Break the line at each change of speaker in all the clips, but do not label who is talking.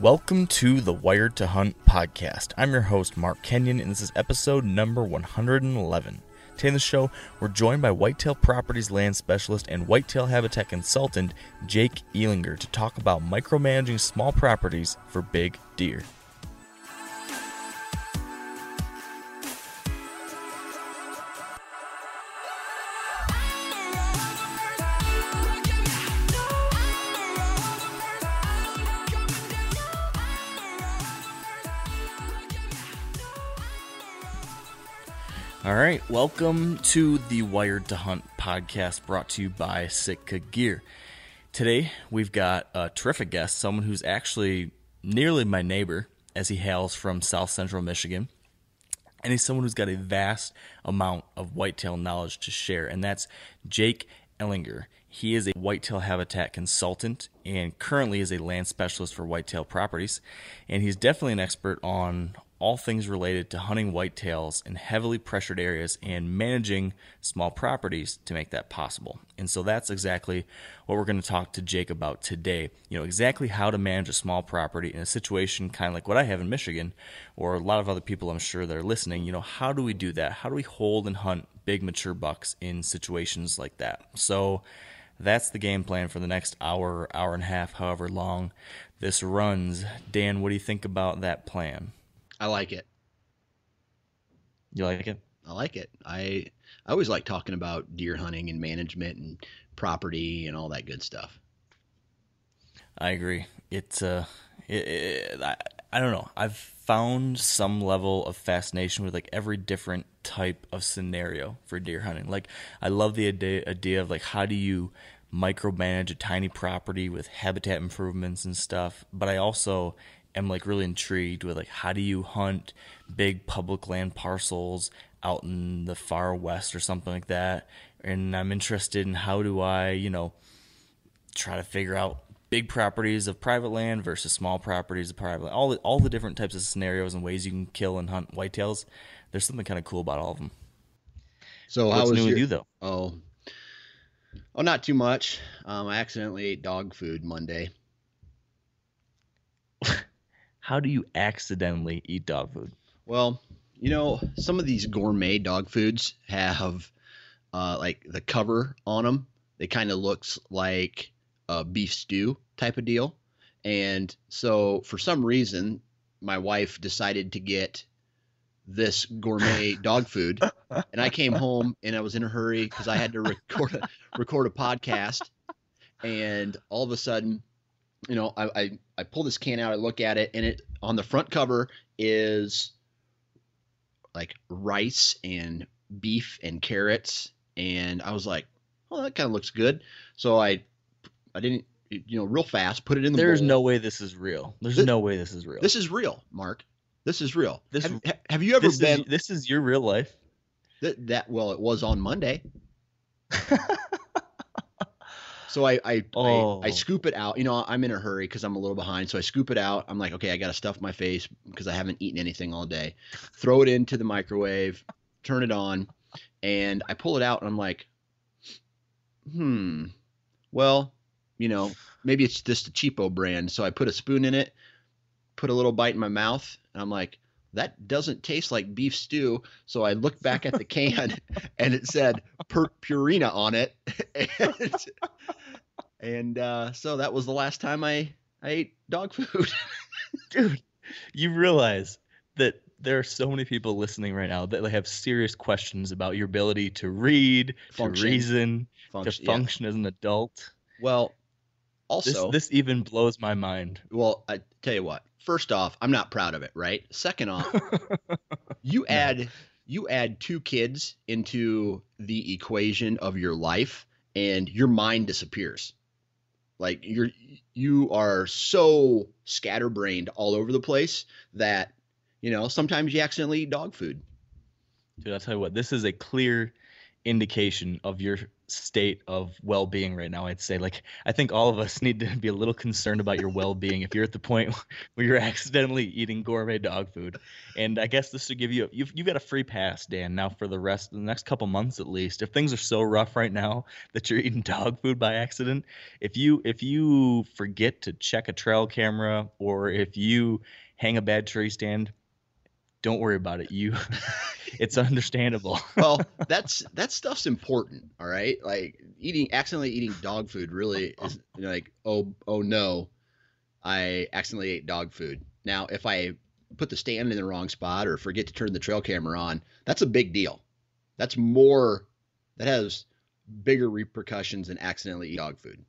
Welcome to the Wired to Hunt podcast. I'm your host, Mark Kenyon, and this is episode number 111. Today in the show, we're joined by Whitetail Properties land specialist and whitetail habitat consultant Jake Ellinger to talk about micromanaging small properties for big deer. All right, welcome to the Wired to Hunt podcast brought to you by Sitka Gear. Today, we've got a terrific guest, someone who's actually nearly my neighbor, as he hails from south central Michigan. And he's someone who's got a vast amount of whitetail knowledge to share, and that's Jake Ellinger. He is a whitetail habitat consultant and currently is a land specialist for whitetail properties. And he's definitely an expert on all things related to hunting whitetails in heavily pressured areas and managing small properties to make that possible. And so that's exactly what we're going to talk to Jake about today. You know, exactly how to manage a small property in a situation kind of like what I have in Michigan or a lot of other people I'm sure that are listening. You know, how do we do that? How do we hold and hunt big mature bucks in situations like that? So that's the game plan for the next hour, hour and a half, however long this runs. Dan, what do you think about that plan?
I like it.
You like it?
I like it. I I always like talking about deer hunting and management and property and all that good stuff.
I agree. It's uh, it, it, I, I don't know. I've found some level of fascination with like every different type of scenario for deer hunting. Like I love the idea, idea of like how do you micromanage a tiny property with habitat improvements and stuff. But I also am like really intrigued with like how do you hunt big public land parcels out in the far west or something like that? And i'm interested in how do i you know try to figure out big properties of private land versus small properties of private land. All the, all the different types of scenarios and ways you can kill and hunt whitetails. There's something kind of cool about all of them
so
what's
how was
new
your,
with you though?
Oh. Oh not too much. Um, i accidentally ate dog food monday
how do you accidentally eat dog food?
Well, you know, some of these gourmet dog foods have uh, like the cover on them. They kind of looks like a beef stew type of deal. And so for some reason, my wife decided to get this gourmet dog food and I came home and I was in a hurry because I had to record a, record a podcast and all of a sudden you know, I, I, I pull this can out, I look at it, and it on the front cover is like rice and beef and carrots, and I was like, oh, that kind of looks good. So I, I didn't, you know, real fast put it in the.
There's
bowl.
no way this is real. There's this, no way this is real.
This is real, Mark. This is real.
This
have, have you ever
this
been?
Is, this is your real life.
That, that well, it was on Monday. So I I, oh. I, I scoop it out. You know, I'm in a hurry because I'm a little behind. So I scoop it out. I'm like, okay, I got to stuff my face because I haven't eaten anything all day. Throw it into the microwave. turn it on, and I pull it out, and I'm like, hmm, well, you know, maybe it's just a cheapo brand. So I put a spoon in it, put a little bite in my mouth, and I'm like, that doesn't taste like beef stew. So I looked back at the can and it said per- Purina on it. and, and uh, so that was the last time I, I ate dog food.
Dude, you realize that there are so many people listening right now that they have serious questions about your ability to read,
Function.
to reason,
Function-
to
yeah.
function as an adult.
Well, also,
this even blows my mind.
well, I tell you what. First off, I'm not proud of it, right? Second off, you add you add two kids into the equation of your life and your mind disappears. Like you're you are so scatterbrained all over the place that you know sometimes you accidentally eat dog food.
Dude, I'll tell you what, this is a clear indication of your state of well-being right now i'd say like i think all of us need to be a little concerned about your well-being if you're at the point where you're accidentally eating gourmet dog food. And i guess this should give you you've, you've got a free pass dan now for the rest of the next couple months at least. If things are so rough right now that you're eating dog food by accident if you if you forget to check a trail camera or if you hang a bad tree stand don't worry about it you it's understandable
Well, that's that stuff's important, all right? Like eating accidentally eating dog food really is you know, like oh oh no, I accidentally ate dog food. Now, if I put the stand in the wrong spot or forget to turn the trail camera on, that's a big deal. That's more that has bigger repercussions than accidentally eat dog food.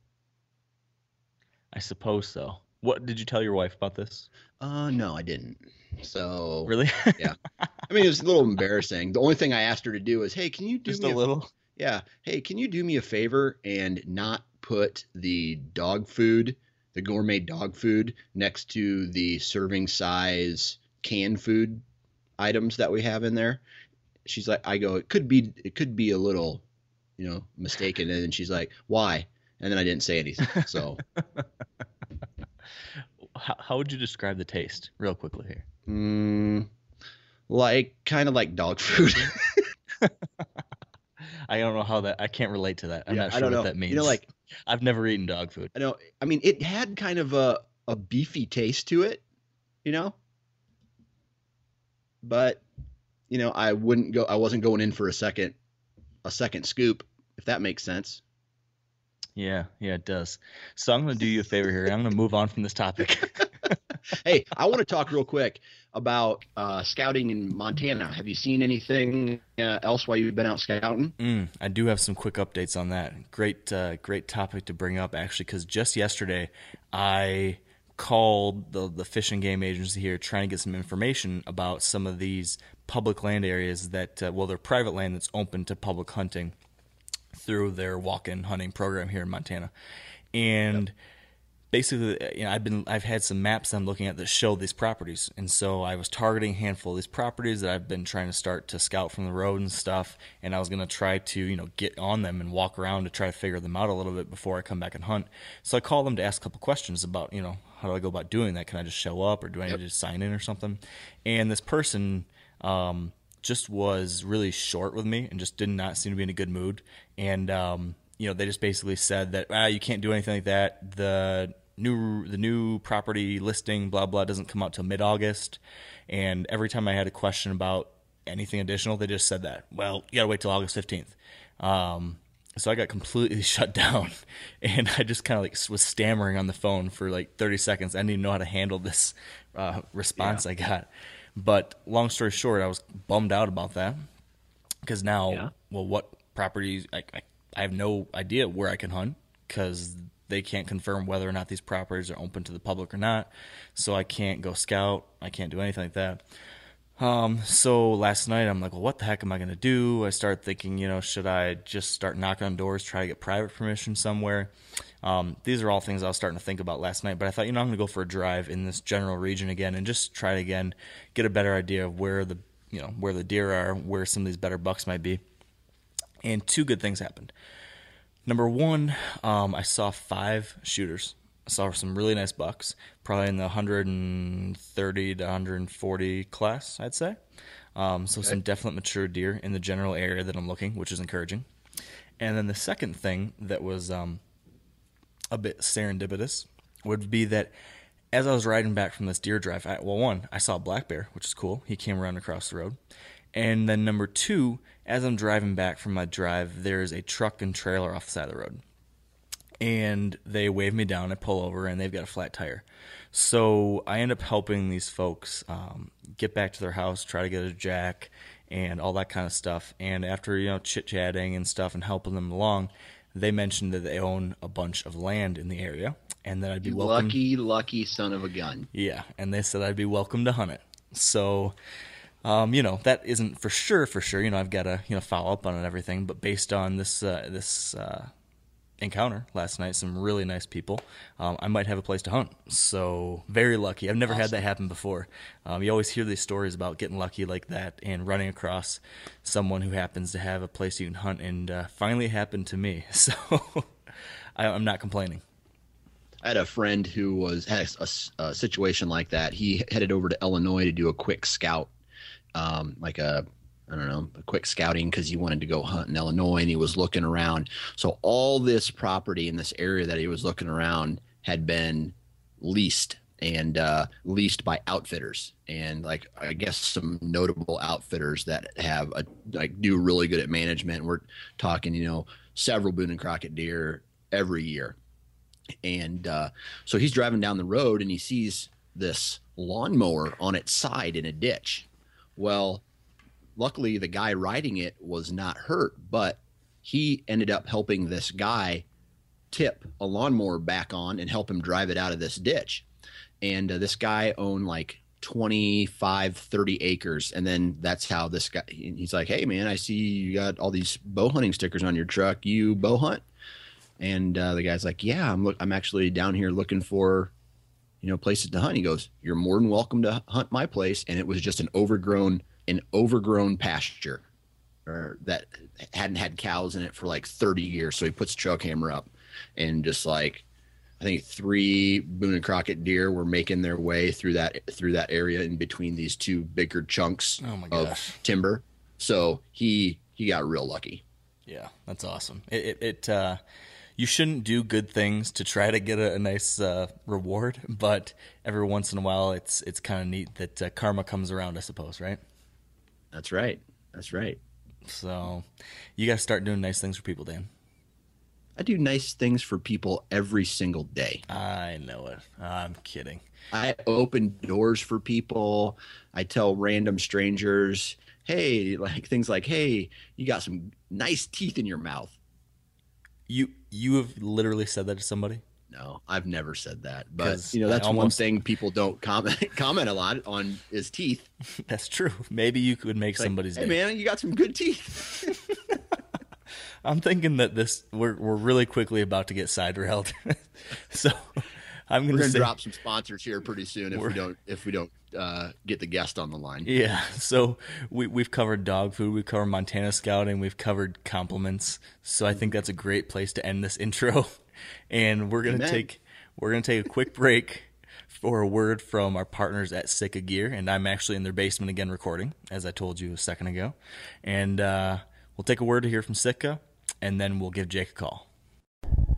I suppose so. What did you tell your wife about this?
Uh no, I didn't. So
Really? Yeah.
I mean, it was a little embarrassing. The only thing I asked her to do was, "Hey, can you do
Just
me
a little.
Yeah. Hey, can you do me a favor and not put the dog food, the gourmet dog food, next to the serving size canned food items that we have in there? She's like, I go, it could be, it could be a little, you know, mistaken. And then she's like, why? And then I didn't say anything. So,
How, how would you describe the taste, real quickly here?
mm, like, kind of like dog food.
I don't know how that. I can't relate to that. I'm
Yeah,
not sure what
know.
that means.
You know, like,
I've never eaten dog food.
I know, I mean, it had kind of a, a beefy taste to it, you know? But, you know, I wouldn't go, I wasn't going in for a second, a second scoop, if that makes sense.
Yeah, yeah, it does. So I'm going to do you a favor here. I'm going to move on from this topic.
hey, I want to talk real quick about uh, scouting in Montana. Have you seen anything uh, else while you've been out scouting?
Mm, I do have some quick updates on that. Great, uh, great topic to bring up actually, because just yesterday I called the the fish and game agency here trying to get some information about some of these public land areas that, uh, well, they're private land that's open to public hunting through their walk-in hunting program here in Montana, and basically, you know, I've been I've had some maps I'm looking at that show these properties, and so I was targeting a handful of these properties that I've been trying to start to scout from the road and stuff, and I was gonna try to you know get on them and walk around to try to figure them out a little bit before I come back and hunt. So I called them to ask a couple questions about you know how do I go about doing that? Can I just show up or do I need to sign in or something? And this person. Um, just was really short with me and just did not seem to be in a good mood. And um, you know, they just basically said that ah, you can't do anything like that. The new the new property listing, blah blah, doesn't come out till mid August. And every time I had a question about anything additional, they just said that. Well, you gotta wait till August fifteenth. Um, so I got completely shut down, and I just kind of like was stammering on the phone for like 30 seconds. I didn't even know how to handle this uh, response I got. But long story short, I was bummed out about that because now,
Yeah.
well, what properties? I, I I have no idea where I can hunt because they can't confirm whether or not these properties are open to the public or not. So I can't go scout. I can't do anything like that. Um, so last night I'm like, well, what the heck am I gonna do? I start thinking, you know, should I just start knocking on doors, try to get private permission somewhere? Um, these are all things I was starting to think about last night, but I thought, you know, I'm gonna go for a drive in this general region again and just try to again get a better idea of where the you know where the deer are, where some of these better bucks might be. And two good things happened. Number one, um, I saw five shooters. I saw some really nice bucks, probably in the 130 to 140 class, I'd say. Um, so some definite mature deer in the general area that I'm looking, which is encouraging. And then the second thing that was um, a bit serendipitous would be that as I was riding back from this deer drive, I, well, one, I saw a black bear, which is cool. He came around across the road. And then number two, as I'm driving back from my drive, there's a truck and trailer off the side of the road. And they wave me down. I pull over, and they've got a flat tire. So I end up helping these folks um, get back to their house, try to get a jack, and all that kind of stuff. And after you know chit chatting and stuff and helping them along, they mentioned that they own a bunch of land in the area, and that I'd be
You
welcome.
lucky, lucky son of a gun.
Yeah, and they said I'd be welcome to hunt it. So, um, you know, that isn't for sure. For sure, you know, I've got to you know follow up on it and everything. But based on this uh, this uh, encounter last night, some really nice people, um, I might have a place to hunt. So very lucky. I've never had that happen before. Um, you always hear these stories about getting lucky like that and running across someone who happens to have a place you can hunt, and uh, finally happened to me. So I, I'm not complaining.
I had a friend who was had a, a- a situation like that. He headed over to Illinois to do a quick scout, um, like a I don't know, a quick scouting because he wanted to go hunt in Illinois and he was looking around. So all this property in this area that he was looking around had been leased and uh, leased by outfitters and like I guess some notable outfitters that have a, like do really good at management. We're talking, you know, several Boone and Crockett deer every year and uh, so he's driving down the road and he sees this lawnmower on its side in a ditch. Well, luckily the guy riding it was not hurt, but he ended up helping this guy tip a lawnmower back on and help him drive it out of this ditch. And uh, this guy owned like 25, 30 acres. And then that's how this guy, he's like, Hey man, I see you got all these bow hunting stickers on your truck. You bow hunt? And uh, the guy's like, "Yeah, I'm look, I'm actually down here looking for, you know, places to hunt." He goes, "You're more than welcome to hunt my place." And it was just an overgrown, an overgrown pasture, or that hadn't had cows in it for like 30 years. So he puts a trail camera up, and just like, I think three Boone and Crockett deer were making their way through that through that area in between these two bigger chunks
Oh my
of timber. So he he got real lucky.
Yeah, that's awesome. It, it, it uh, you shouldn't do good things to try to get a, a nice uh, reward, but every once in a while, it's it's kind of neat that uh, karma comes around. I suppose, right?
That's right. That's right.
So, you got to start doing nice things for people, Dan.
I do nice things for people every single day.
I know it. I'm kidding.
I open doors for people. I tell random strangers, hey, like things like, hey, you got some nice teeth in your mouth.
You you have literally said that to somebody.
No, I've never said that. But you know, that's one thing people don't comment comment a lot on is teeth.
That's true. Maybe you could make
It's like,
somebody's
hey
day.
man, you got some good teeth.
I'm thinking that this we're we're really quickly about to get side railed. so I'm gonna say
drop some sponsors here pretty soon if we don't if we don't uh, get the guest on the line.
Yeah, so we we've covered dog food, we've covered Montana scouting, we've covered compliments. So I think that's a great place to end this intro. And we're gonna
Amen.
take we're gonna take a quick break for a word from our partners at Sitka Gear, and I'm actually in their basement again recording, as I told you a second ago. And uh, we'll take a word to hear from Sitka, and then we'll give Jake a call.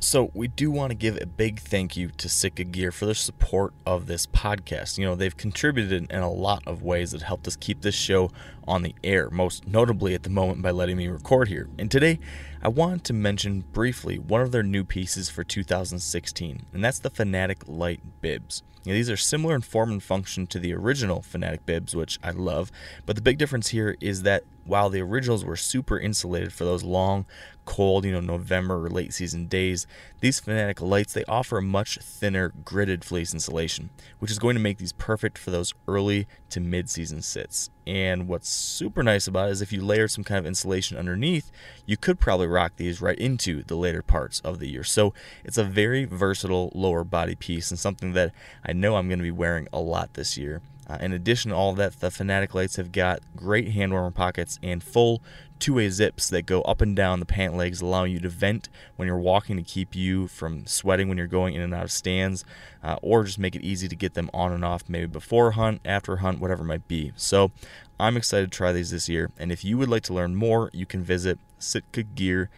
So, we do want to give a big thank you to Sitka Gear for their support of this podcast. You know, they've contributed in a lot of ways that helped us keep this show on the air, most notably at the moment by letting me record here. And today, I wanted to mention briefly one of their new pieces for 2016, and that's the Fanatic Light Bibs. These are similar in form and function to the original Fanatic Bibs, which I love, but the big difference here is that while the originals were super insulated for those long, cold, you know, November or late season days, these Fanatic lights they offer a much thinner, gridded fleece insulation, which is going to make these perfect for those early to mid-season sits. And what's super nice about it is if you layer some kind of insulation underneath, you could probably rock these right into the later parts of the year. So it's a very versatile lower body piece and something that I know I'm going to be wearing a lot this year. Uh, in addition to all that, the Fanatic lights have got great hand warmer pockets and full two-way zips that go up and down the pant legs, allowing you to vent when you're walking to keep you from sweating when you're going in and out of stands, uh, or just make it easy to get them on and off, maybe before hunt, after hunt, whatever it might be. So I'm excited to try these this year, and if you would like to learn more, you can visit sitkagear.com.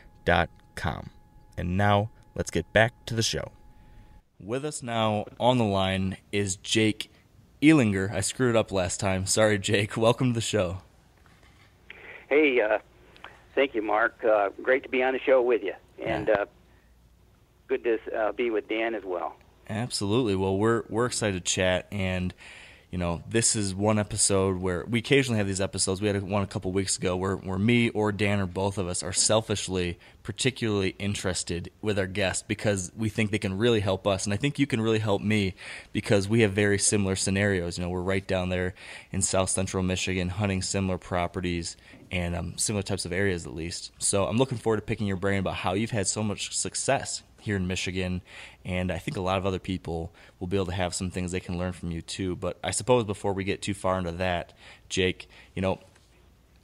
And now let's get back to the show. With us now on the line is Jake Ellinger. I screwed it up last time. Sorry, Jake. Welcome to the show.
Hey, uh, thank you, Mark. Uh, great to be on the show with you, and uh, good to uh, be with Dan as well.
Absolutely. Well, we're we're excited to chat, and you know, this is one episode where we occasionally have these episodes. We had one a couple weeks ago where, where me or Dan or both of us are selfishly particularly interested with our guests because we think they can really help us. And I think you can really help me because we have very similar scenarios. You know, we're right down there in south central Michigan hunting similar properties and um, similar types of areas at least. So I'm looking forward to picking your brain about how you've had so much success here in Michigan, and I think a lot of other people will be able to have some things they can learn from you too. But I suppose before we get too far into that, Jake, you know,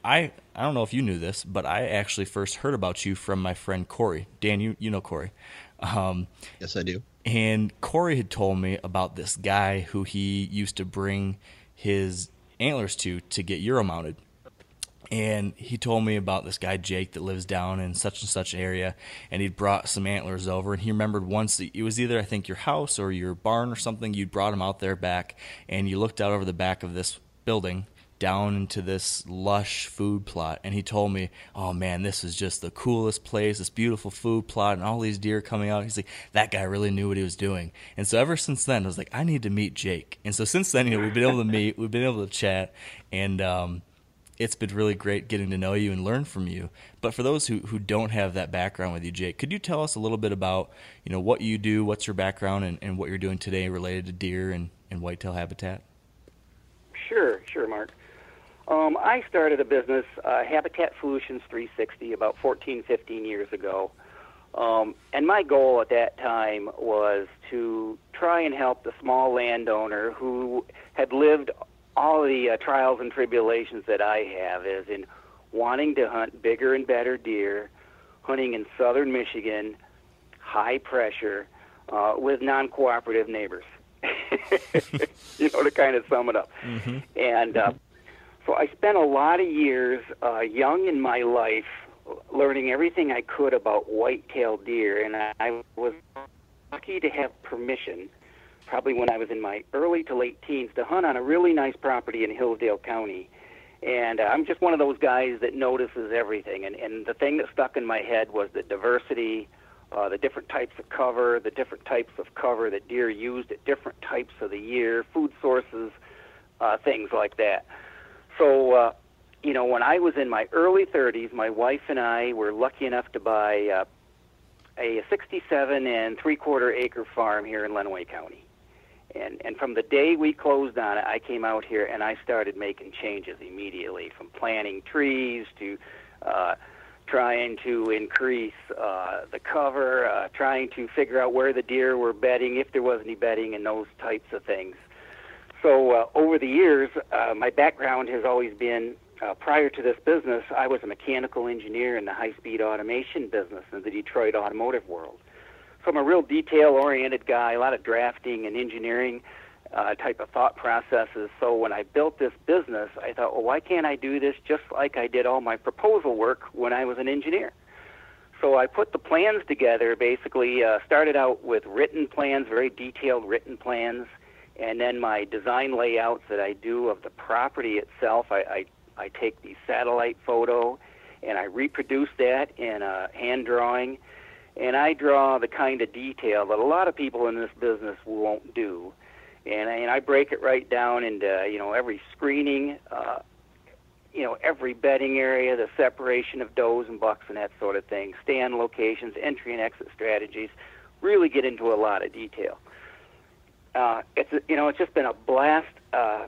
I I don't know if you knew this, but I actually first heard about you from my friend Corey. Dan, you you know Corey.
Um, yes, I do.
And Corey had told me about this guy who he used to bring his antlers to to get Euro mounted and he told me about this guy Jake that lives down in such and such area, and he'd brought some antlers over, and he remembered once it was either I think your house or your barn or something. You'd brought him out there back, and you looked out over the back of this building down into this lush food plot and he told me oh man this is just the coolest place this beautiful food plot and all these deer coming out he's like that guy really knew what he was doing and so ever since then i was like i need to meet jake and so since then you know we've been able to meet we've been able to chat and um, it's been really great getting to know you and learn from you. But for those who, who don't have that background with you, Jake, could you tell us a little bit about you know what you do, what's your background, and, and what you're doing today related to deer and, and whitetail habitat?
Sure, sure, Mark. Um, I started a business, uh, Habitat Solutions 360, about 14, 15 years ago. Um, and my goal at that time was to try and help the small landowner who had lived all the uh, trials and tribulations that I have is in wanting to hunt bigger and better deer, hunting in southern Michigan, high pressure, uh, with non cooperative neighbors. you know, to kind of sum it up. Mm-hmm. And uh, so I spent a lot of years uh, young in my life learning everything I could about white-tailed deer, and I was lucky to have permission probably when I was in my early to late teens, to hunt on a really nice property in Hillsdale County. And uh, I'm just one of those guys that notices everything. And, and the thing that stuck in my head was the diversity, uh, the different types of cover, the different types of cover that deer used at different types of the year, food sources, uh, things like that. So, uh, you know, when I was in my early 30s, my wife and I were lucky enough to buy uh, a 67 and three quarter acre farm here in Lenawee County. And and from the day we closed on it, I came out here and I started making changes immediately, from planting trees to uh, trying to increase uh, the cover, uh, trying to figure out where the deer were bedding, if there was any bedding, and those types of things. So uh, over the years, uh, my background has always been. Uh, prior to this business, I was a mechanical engineer in the high-speed automation business in the Detroit automotive world. So I'm a real detail-oriented guy, a lot of drafting and engineering uh, type of thought processes. So when I built this business, I thought, well, why can't I do this just like I did all my proposal work when I was an engineer? So I put the plans together. Basically, uh, started out with written plans, very detailed written plans, and then my design layouts that I do of the property itself. I, I, I take the satellite photo and I reproduce that in a hand drawing and I draw the kind of detail that a lot of people in this business won't do. And, and I break it right down into you know every screening, uh, you know every bedding area, the separation of does and bucks and that sort of thing, stand locations, entry and exit strategies. Really get into a lot of detail. Uh, it's you know it's just been a blast uh,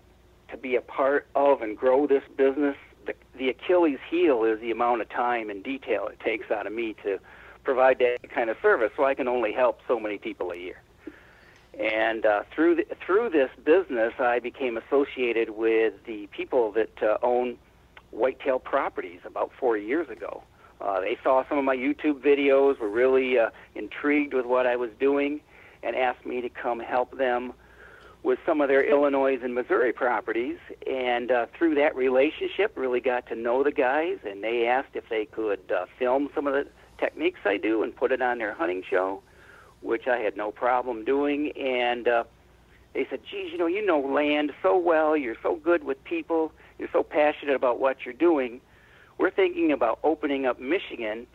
to be a part of and grow this business. The, the Achilles heel is the amount of time and detail it takes out of me to provide that kind of service, so I can only help so many people a year. And uh, through the, through this business, I became associated with the people that uh, own whitetail properties about four years ago. Uh, they saw some of my YouTube videos, were really uh, intrigued with what I was doing, and asked me to come help them with some of their Illinois and Missouri properties. And uh, through that relationship, really got to know the guys, and they asked if they could uh, film some of the techniques I do and put it on their hunting show, which I had no problem doing. And uh, they said, geez, you know, you know land so well, you're so good with people, you're so passionate about what you're doing. We're thinking about opening up Michigan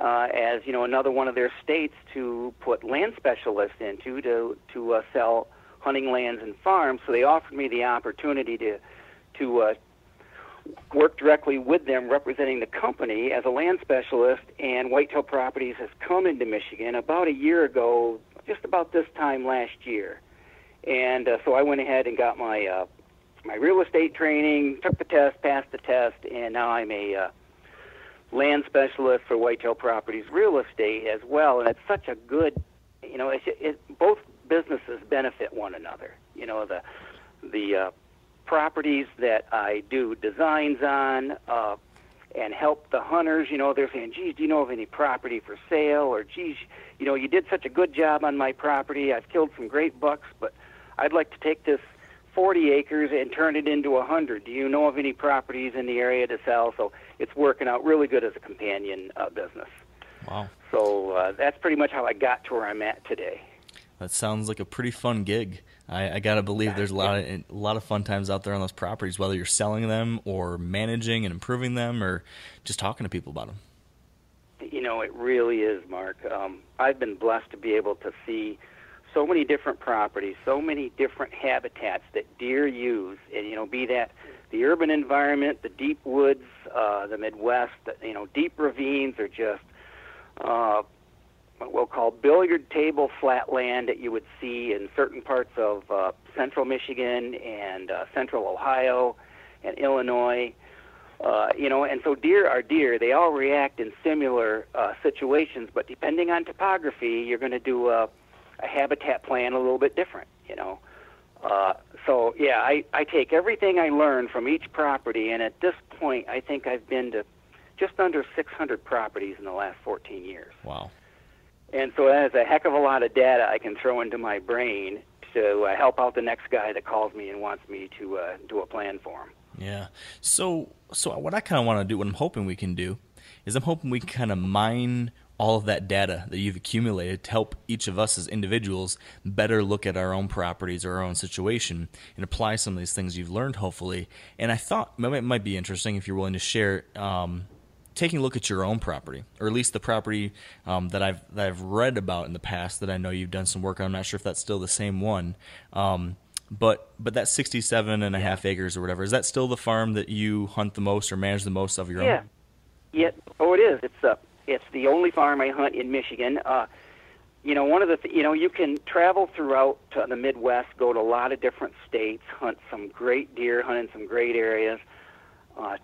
uh, as you know another one of their states to put land specialists into to to uh, sell hunting lands and farms. So they offered me the opportunity to to uh, work directly with them, representing the company as a land specialist. And Whitetail Properties has come into Michigan about a year ago, just about this time last year. And uh, so I went ahead and got my uh, my real estate training, took the test, passed the test, and now I'm a uh, land specialist for Whitetail Properties Real Estate as well. And it's such a good, you know, it, it, both businesses benefit one another. You know, the the uh, properties that I do designs on uh, and help the hunters. You know, they're saying, "Geez, do you know of any property for sale?" Or, "Geez, you know, you did such a good job on my property. I've killed some great bucks, but I'd like to take this 40 acres and turn it into 100. Do you know of any properties in the area to sell?" So it's working out really good as a companion uh, business.
Wow.
So uh, that's pretty much how I got to where I'm at today.
That sounds like a pretty fun gig. I, I gotta believe there's a lot of a lot of fun times out there on those properties, whether you're selling them or managing and improving them, or just talking to people about them.
You know, it really is, Mark. Um, I've been blessed to be able to see so many different properties, so many different habitats that deer use, and you know, be that the urban environment, the deep woods, uh, the Midwest, the, you know, deep ravines, or just uh, what we'll call billiard table flatland that you would see in certain parts of uh, central Michigan and uh, central Ohio and Illinois. Uh, you know, and so deer are deer. They all react in similar uh, situations, but depending on topography, you're going to do a, a habitat plan a little bit different. You know, uh, so yeah, I I take everything I learn from each property, and at this point, I think I've been to just under 600 properties in the last 14 years.
Wow.
And so that is a heck of a lot of data I can throw into my brain to uh, help out the next guy that calls me and wants me to uh, do a plan for him.
Yeah. So, so what I kind of want to do, what I'm hoping we can do, is I'm hoping we can kind of mine all of that data that you've accumulated to help each of us as individuals better look at our own properties or our own situation and apply some of these things you've learned, hopefully. And I thought it might be interesting if you're willing to share um, taking a look at your own property, or at least the property um, that I've that I've read about in the past that I know you've done some work on. I'm not sure if that's still the same one. Um, but but that 67 and a half acres or whatever is that still the farm that you hunt the most or manage the most of your
yeah.
own?
Yeah. Yeah. Oh, it is. It's uh, it's the only farm I hunt in Michigan. Uh, you know, one of the th- you know you can travel throughout uh, the Midwest, go to a lot of different states, hunt some great deer, hunt in some great areas. Uh,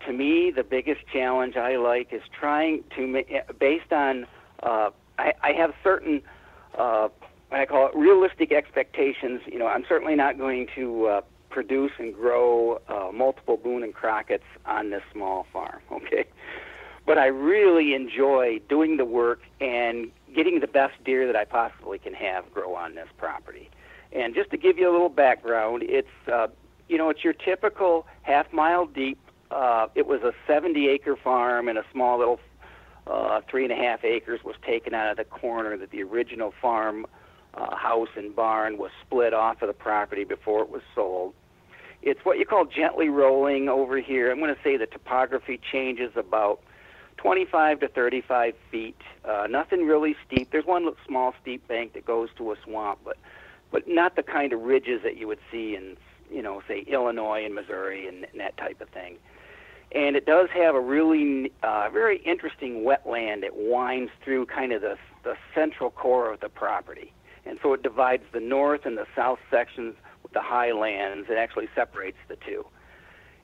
to me, the biggest challenge I like is trying to, ma- based on, uh, I, I have certain, uh, I call it realistic expectations. You know, I'm certainly not going to uh, produce and grow uh, multiple Boone and Crockett's on this small farm, okay? But I really enjoy doing the work and getting the best deer that I possibly can have grow on this property. And just to give you a little background, it's, uh, you know, it's your typical half mile deep uh, it was a 70 acre farm and a small little uh, three and a half acres was taken out of the corner that the original farm uh, house and barn was split off of the property before it was sold. It's what you call gently rolling over here. I'm going to say the topography changes about 25 to 35 feet. Uh, nothing really steep. There's one small steep bank that goes to a swamp, but but not the kind of ridges that you would see in you know say Illinois and Missouri and, and that type of thing and it does have a really uh, very interesting wetland that winds through kind of the, the central core of the property. And so it divides the north and the south sections with the highlands. It actually separates the two.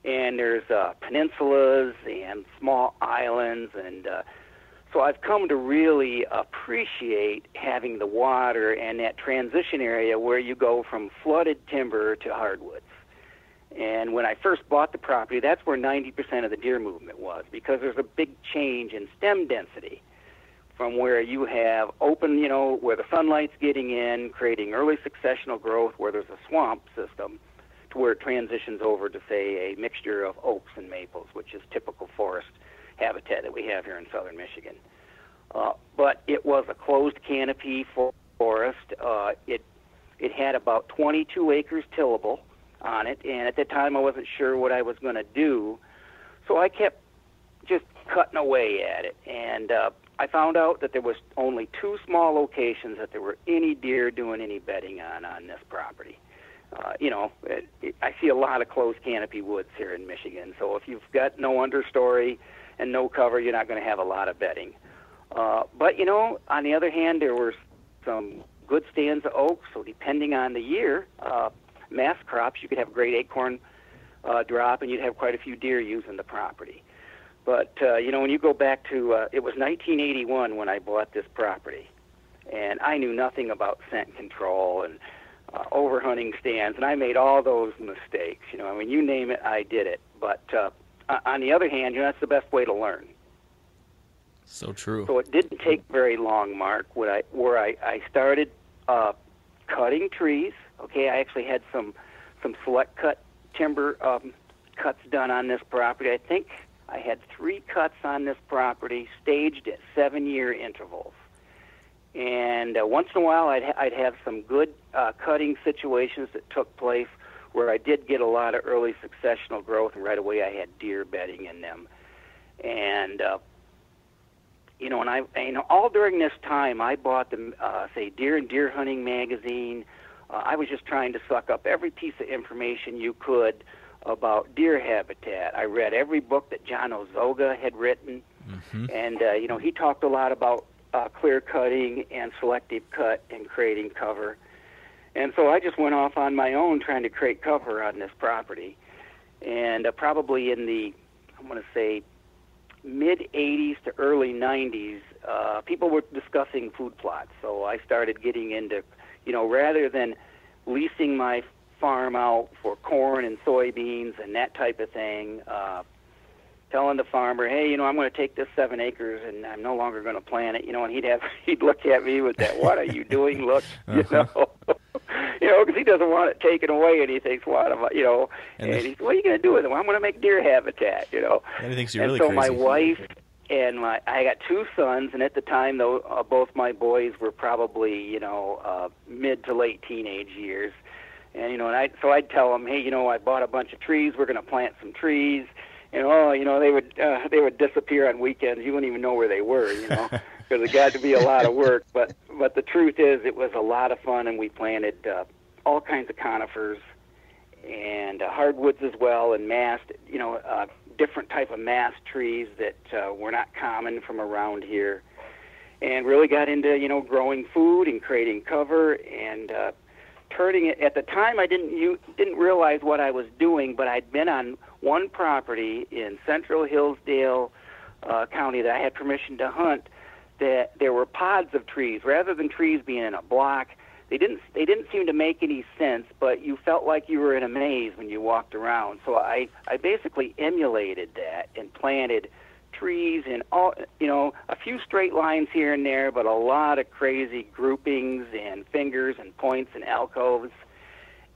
And there's uh, peninsulas and small islands and uh, so I've come to really appreciate having the water and that transition area where you go from flooded timber to hardwoods. And when I first bought the property, that's where 90% of the deer movement was because there's a big change in stem density from where you have open, you know, where the sunlight's getting in, creating early successional growth where there's a swamp system, to where it transitions over to, say, a mixture of oaks and maples, which is typical forest habitat that we have here in southern Michigan. Uh, but it was a closed canopy for forest. Uh, it it had about 22 acres tillable on it, and at that time I wasn't sure what I was going to do, so I kept just cutting away at it. And uh, I found out that there was only two small locations that there were any deer doing any bedding on on this property. Uh, you know, it, it, I see a lot of closed canopy woods here in Michigan. So if you've got no understory and no cover, you're not going to have a lot of bedding. Uh, but you know, on the other hand, there were some good stands of oak. So depending on the year, uh, mass crops, you could have great acorn uh, drop, and you'd have quite a few deer using the property. But uh, you know, when you go back to uh, it was 1981 when I bought this property, and I knew nothing about scent control and uh, overhunting stands, and I made all those mistakes. You know, I mean, you name it, I did it. But uh, on the other hand, you know, that's the best way to learn.
So true.
So it didn't take very long, Mark, when I, where I, I started uh, cutting trees. Okay, I actually had some some select cut timber um, cuts done on this property. I think I had three cuts on this property, staged at seven year intervals. And uh, once in a while, I'd, ha- I'd have some good uh, cutting situations that took place where I did get a lot of early successional growth, and right away I had deer bedding in them. And uh, you know, and I, you know, all during this time, I bought the, uh, say, Deer and Deer Hunting magazine. Uh, I was just trying to suck up every piece of information you could about deer habitat. I read every book that John Ozoga had written, mm-hmm. and uh, you know, he talked a lot about uh, clear cutting and selective cut and creating cover. And so I just went off on my own trying to create cover on this property. And uh, probably in the, I'm going to say, mid 80s to early 90s, uh, people were discussing food plots. So I started getting into, you know, rather than leasing my farm out for corn and soybeans and that type of thing, uh, telling the farmer, hey, you know, I'm going to take this seven acres and I'm no longer going to plant it, you know, and he'd have, he'd look at me with that, what are you doing? Look, you uh-huh. know. you know, because he doesn't want it taken away, and he thinks, "What am I?" You know, and, and he's, "What are you going to do with it?" Well, I'm going to make deer habitat. You know,
and he thinks you're
and
really
so
crazy.
my wife and my I got two sons, and at the time, though, uh, both my boys were probably you know uh, mid to late teenage years, and you know, and I so I'd tell them, "Hey, you know, I bought a bunch of trees. We're going to plant some trees." And oh, you know, they would uh, they would disappear on weekends. You wouldn't even know where they were. You know. because it got to be a lot of work. But but the truth is, it was a lot of fun, and we planted uh, all kinds of conifers and uh, hardwoods as well, and mast. You know, uh, different type of mast trees that uh, were not common from around here, and really got into you know growing food and creating cover and. Uh, turning it at the time I didn't you didn't realize what I was doing, but I'd been on one property in Central Hillsdale uh, County that I had permission to hunt that there were pods of trees rather than trees being in a block. They didn't they didn't seem to make any sense, but you felt like you were in a maze when you walked around. So I I basically emulated that and planted trees and all you know a few straight lines here and there, but a lot of crazy groupings and fingers and points and alcoves.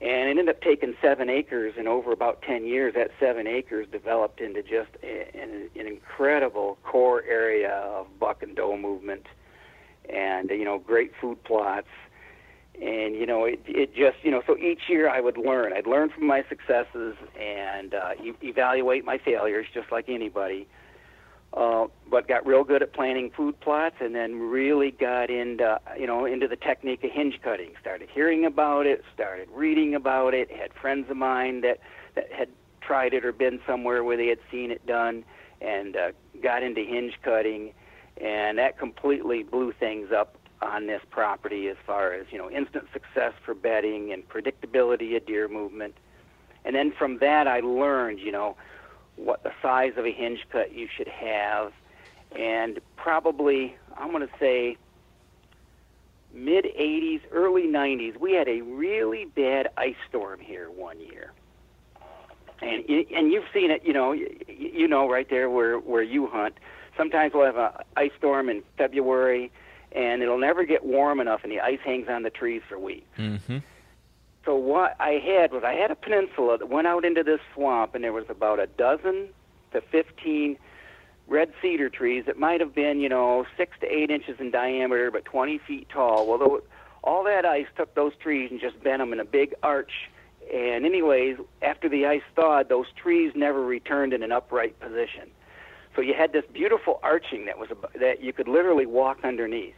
And it ended up taking seven acres, and over about 10 years, that seven acres developed into just an, an incredible core area of buck and doe movement, and you know, great food plots. And you know, it it just you know, so each year I would learn. I'd learn from my successes and uh, e- evaluate my failures, just like anybody uh, but got real good at planning food plots, and then really got into you know into the technique of hinge cutting. Started hearing about it, started reading about it. Had friends of mine that that had tried it or been somewhere where they had seen it done, and uh, got into hinge cutting, and that completely blew things up on this property as far as you know instant success for bedding and predictability of deer movement. And then from that, I learned, you know, what the size of a hinge cut you should have and probably I'm going to say mid 80s, early 90s, we had a really bad ice storm here one year. And and you've seen it, you know, you know right there where where you hunt. Sometimes we'll have a ice storm in February, and it'll never get warm enough, and the ice hangs on the trees for weeks.
Mm-hmm.
So what I had was I had a peninsula that went out into this swamp, and there was about a dozen to 15 red cedar trees that might have been, you know, six to eight inches in diameter, but 20 feet tall. Well, all that ice took those trees and just bent them in a big arch. And anyways, after the ice thawed, those trees never returned in an upright position. So you had this beautiful arching that was that you could literally walk underneath.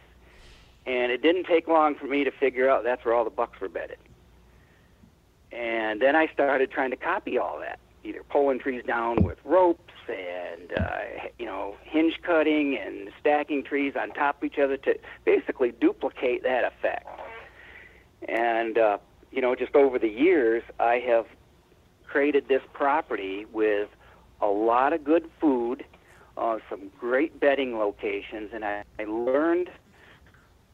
And it didn't take long for me to figure out that's where all the bucks were bedded. And then I started trying to copy all that, either pulling trees down with ropes and uh, you know hinge cutting and stacking trees on top of each other to basically duplicate that effect. And uh, you know, just over the years, I have created this property with a lot of good food, uh, some great bedding locations, and I, I learned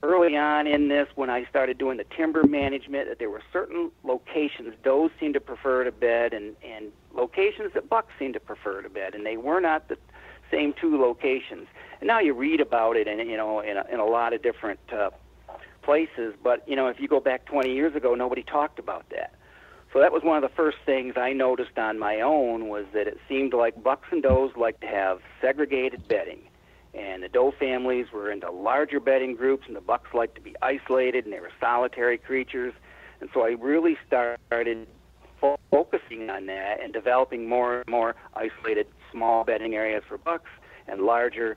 early on in this when I started doing the timber management that there were certain locations does seemed to prefer to bed and, and locations that bucks seemed to prefer to bed, and they were not the same two locations. And now you read about it, and you know, in a, in a lot of different uh, places. But you know, if you go back 20 years ago, nobody talked about that. So that was one of the first things I noticed on my own was that it seemed like bucks and does like to have segregated bedding. And the doe families were into larger bedding groups, and the bucks liked to be isolated, and they were solitary creatures. And so I really started fo- focusing on that and developing more and more isolated small bedding areas for bucks and larger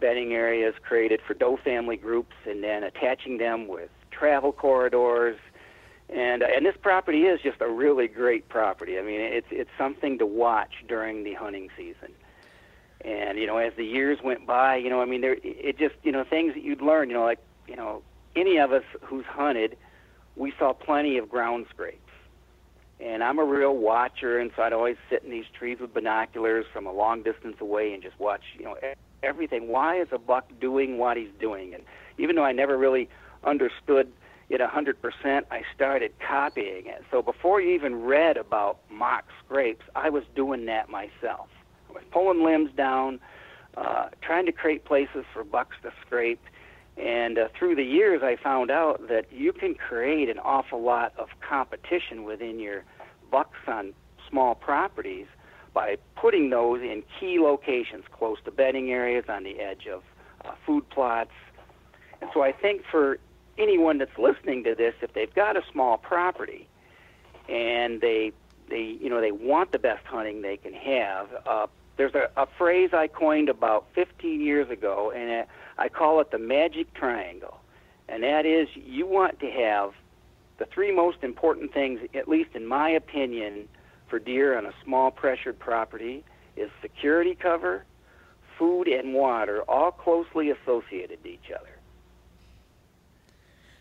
bedding areas created for doe family groups, and then attaching them with travel corridors. And uh, and this property is just a really great property. I mean, it's it's something to watch during the hunting season. And you know, as the years went by, you know, I mean, there it just you know things that you'd learn. You know, like you know, any of us who's hunted, we saw plenty of ground scrapes. And I'm a real watcher, and so I'd always sit in these trees with binoculars from a long distance away and just watch, you know, everything. Why is a buck doing what he's doing? And even though I never really understood it 100%, I started copying it. So before you even read about mock scrapes, I was doing that myself. Pulling limbs down, uh, trying to create places for bucks to scrape. And uh, through the years, I found out that you can create an awful lot of competition within your bucks on small properties by putting those in key locations close to bedding areas, on the edge of uh, food plots. And so I think for anyone that's listening to this, if they've got a small property and they they you know they want the best hunting they can have, uh, there's a, a phrase I coined about 15 years ago, and it, I call it the magic triangle. And that is, you want to have the three most important things, at least in my opinion, for deer on a small pressured property is security cover, food, and water, all closely associated to each other.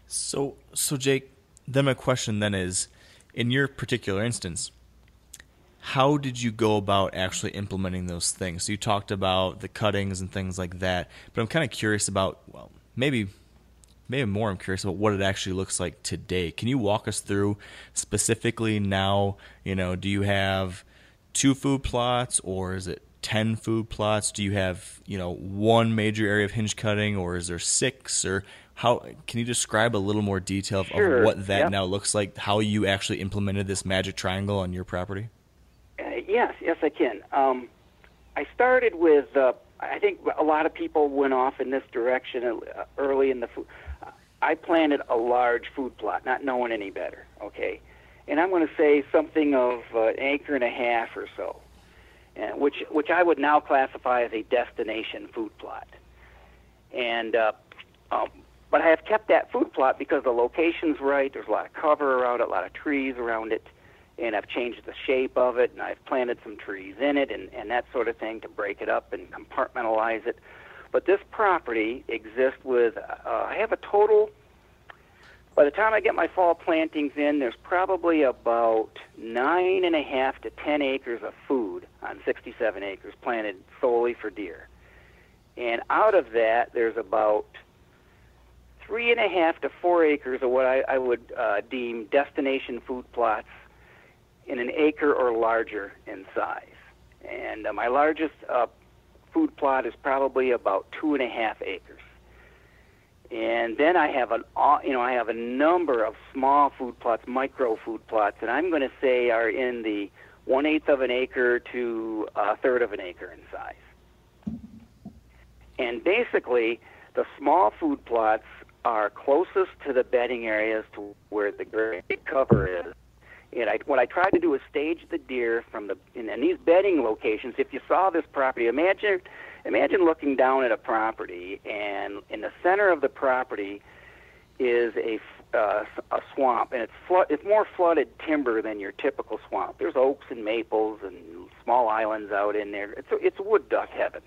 So, so Jake, then my question then is, in your particular instance, how did you go about actually implementing those things? So you talked about the cuttings and things like that, but I'm kind of curious about well, maybe maybe more I'm curious about what it actually looks like today. Can you walk us through specifically now, you know, do you have two food plots or is it 10 food plots? Do you have, you know, one major area of hinge cutting or is there six or how can you describe a little more detail of,
sure.
of what that
yep.
now looks like, how you actually implemented this magic triangle on your property?
Yes, yes I can. Um, I started with uh, I think a lot of people went off in this direction uh, early in the food. I planted a large food plot, not knowing any better. Okay, and I'm going to say something of uh, an acre and a half or so, which which I would now classify as a destination food plot. And uh, um, but I have kept that food plot because the location's right. There's a lot of cover around it, a lot of trees around it, and I've changed the shape of it, and I've planted some trees in it, and and that sort of thing to break it up and compartmentalize it. But this property exists with, uh, I have a total, by the time I get my fall plantings in, there's probably about nine and a half to ten acres of food on 67 acres planted solely for deer. And out of that, there's about three and a half to four acres of what I, I would uh, deem destination food plots in an acre or larger in size. And uh, my largest uh, food plot is probably about two and a half acres. And then I have an, uh, you know, I have a number of small food plots, micro food plots, and I'm going to say are in the one eighth of an acre to a third of an acre in size. And basically, the small food plots are closest to the bedding areas to where the great cover is. And I, what I tried to do is stage the deer from the in, in these bedding locations. If you saw this property, imagine imagine looking down at a property, and in the center of the property is a uh, a swamp, and it's flood, it's more flooded timber than your typical swamp. There's oaks and maples and small islands out in there. It's it's wood duck heaven,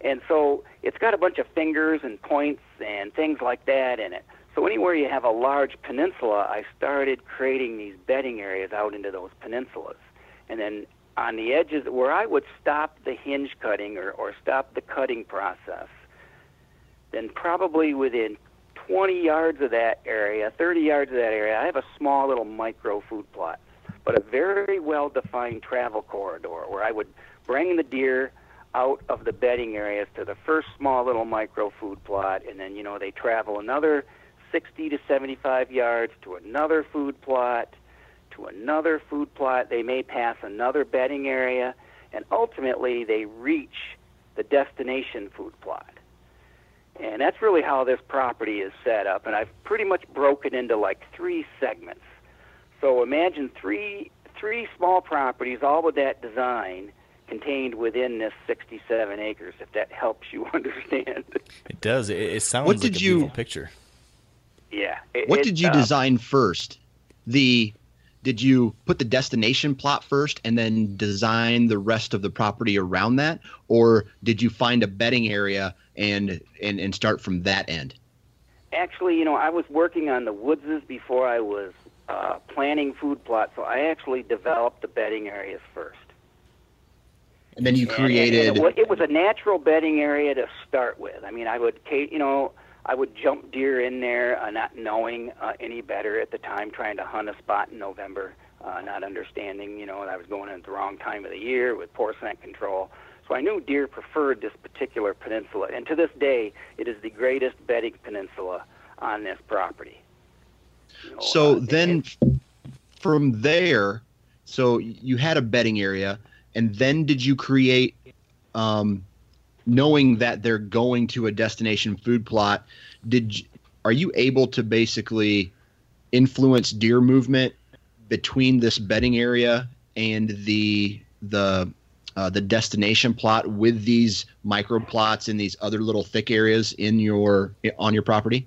and so it's got a bunch of fingers and points and things like that in it. So anywhere you have a large peninsula, I started creating these bedding areas out into those peninsulas, and then on the edges where I would stop the hinge cutting or, or stop the cutting process, then probably within 20 yards of that area, 30 yards of that area, I have a small little micro food plot, but a very well defined travel corridor where I would bring the deer out of the bedding areas to the first small little micro food plot, and then, you know, they travel another 60 to 75 yards to another food plot to another food plot. They may pass another bedding area, and ultimately they reach the destination food plot. And that's really how this property is set up. And I've pretty much broken into like three segments. So imagine three three small properties, all with that design, contained within this 67 acres. If that helps you understand.
It does. It, it sounds
What
like
did
a
you-
beautiful picture.
Yeah. It,
What
it,
did you
uh,
design first? The did you put the destination plot first and then design the rest of the property around that, or did you find a bedding area and and, and start from that end?
Actually, you know, I was working on the Woodses before I was uh, planning food plots, so I actually developed the bedding areas first.
And then you
And- and-
created.
and it, it was a natural bedding area to start with. I mean, I would, you know, I would jump deer in there, uh, not knowing uh, any better at the time, trying to hunt a spot in November, uh, not understanding, you know, that I was going in at the wrong time of the year with poor scent control. So I knew deer preferred this particular peninsula, and to this day, it is the greatest bedding peninsula on this property. You know,
So
uh,
then, from there, so you had a bedding area, and then did you create, um, knowing that they're going to a destination food plot? Did are you able to basically influence deer movement between this bedding area and the the uh, the destination plot with these micro plots and these other little thick areas in your on your property?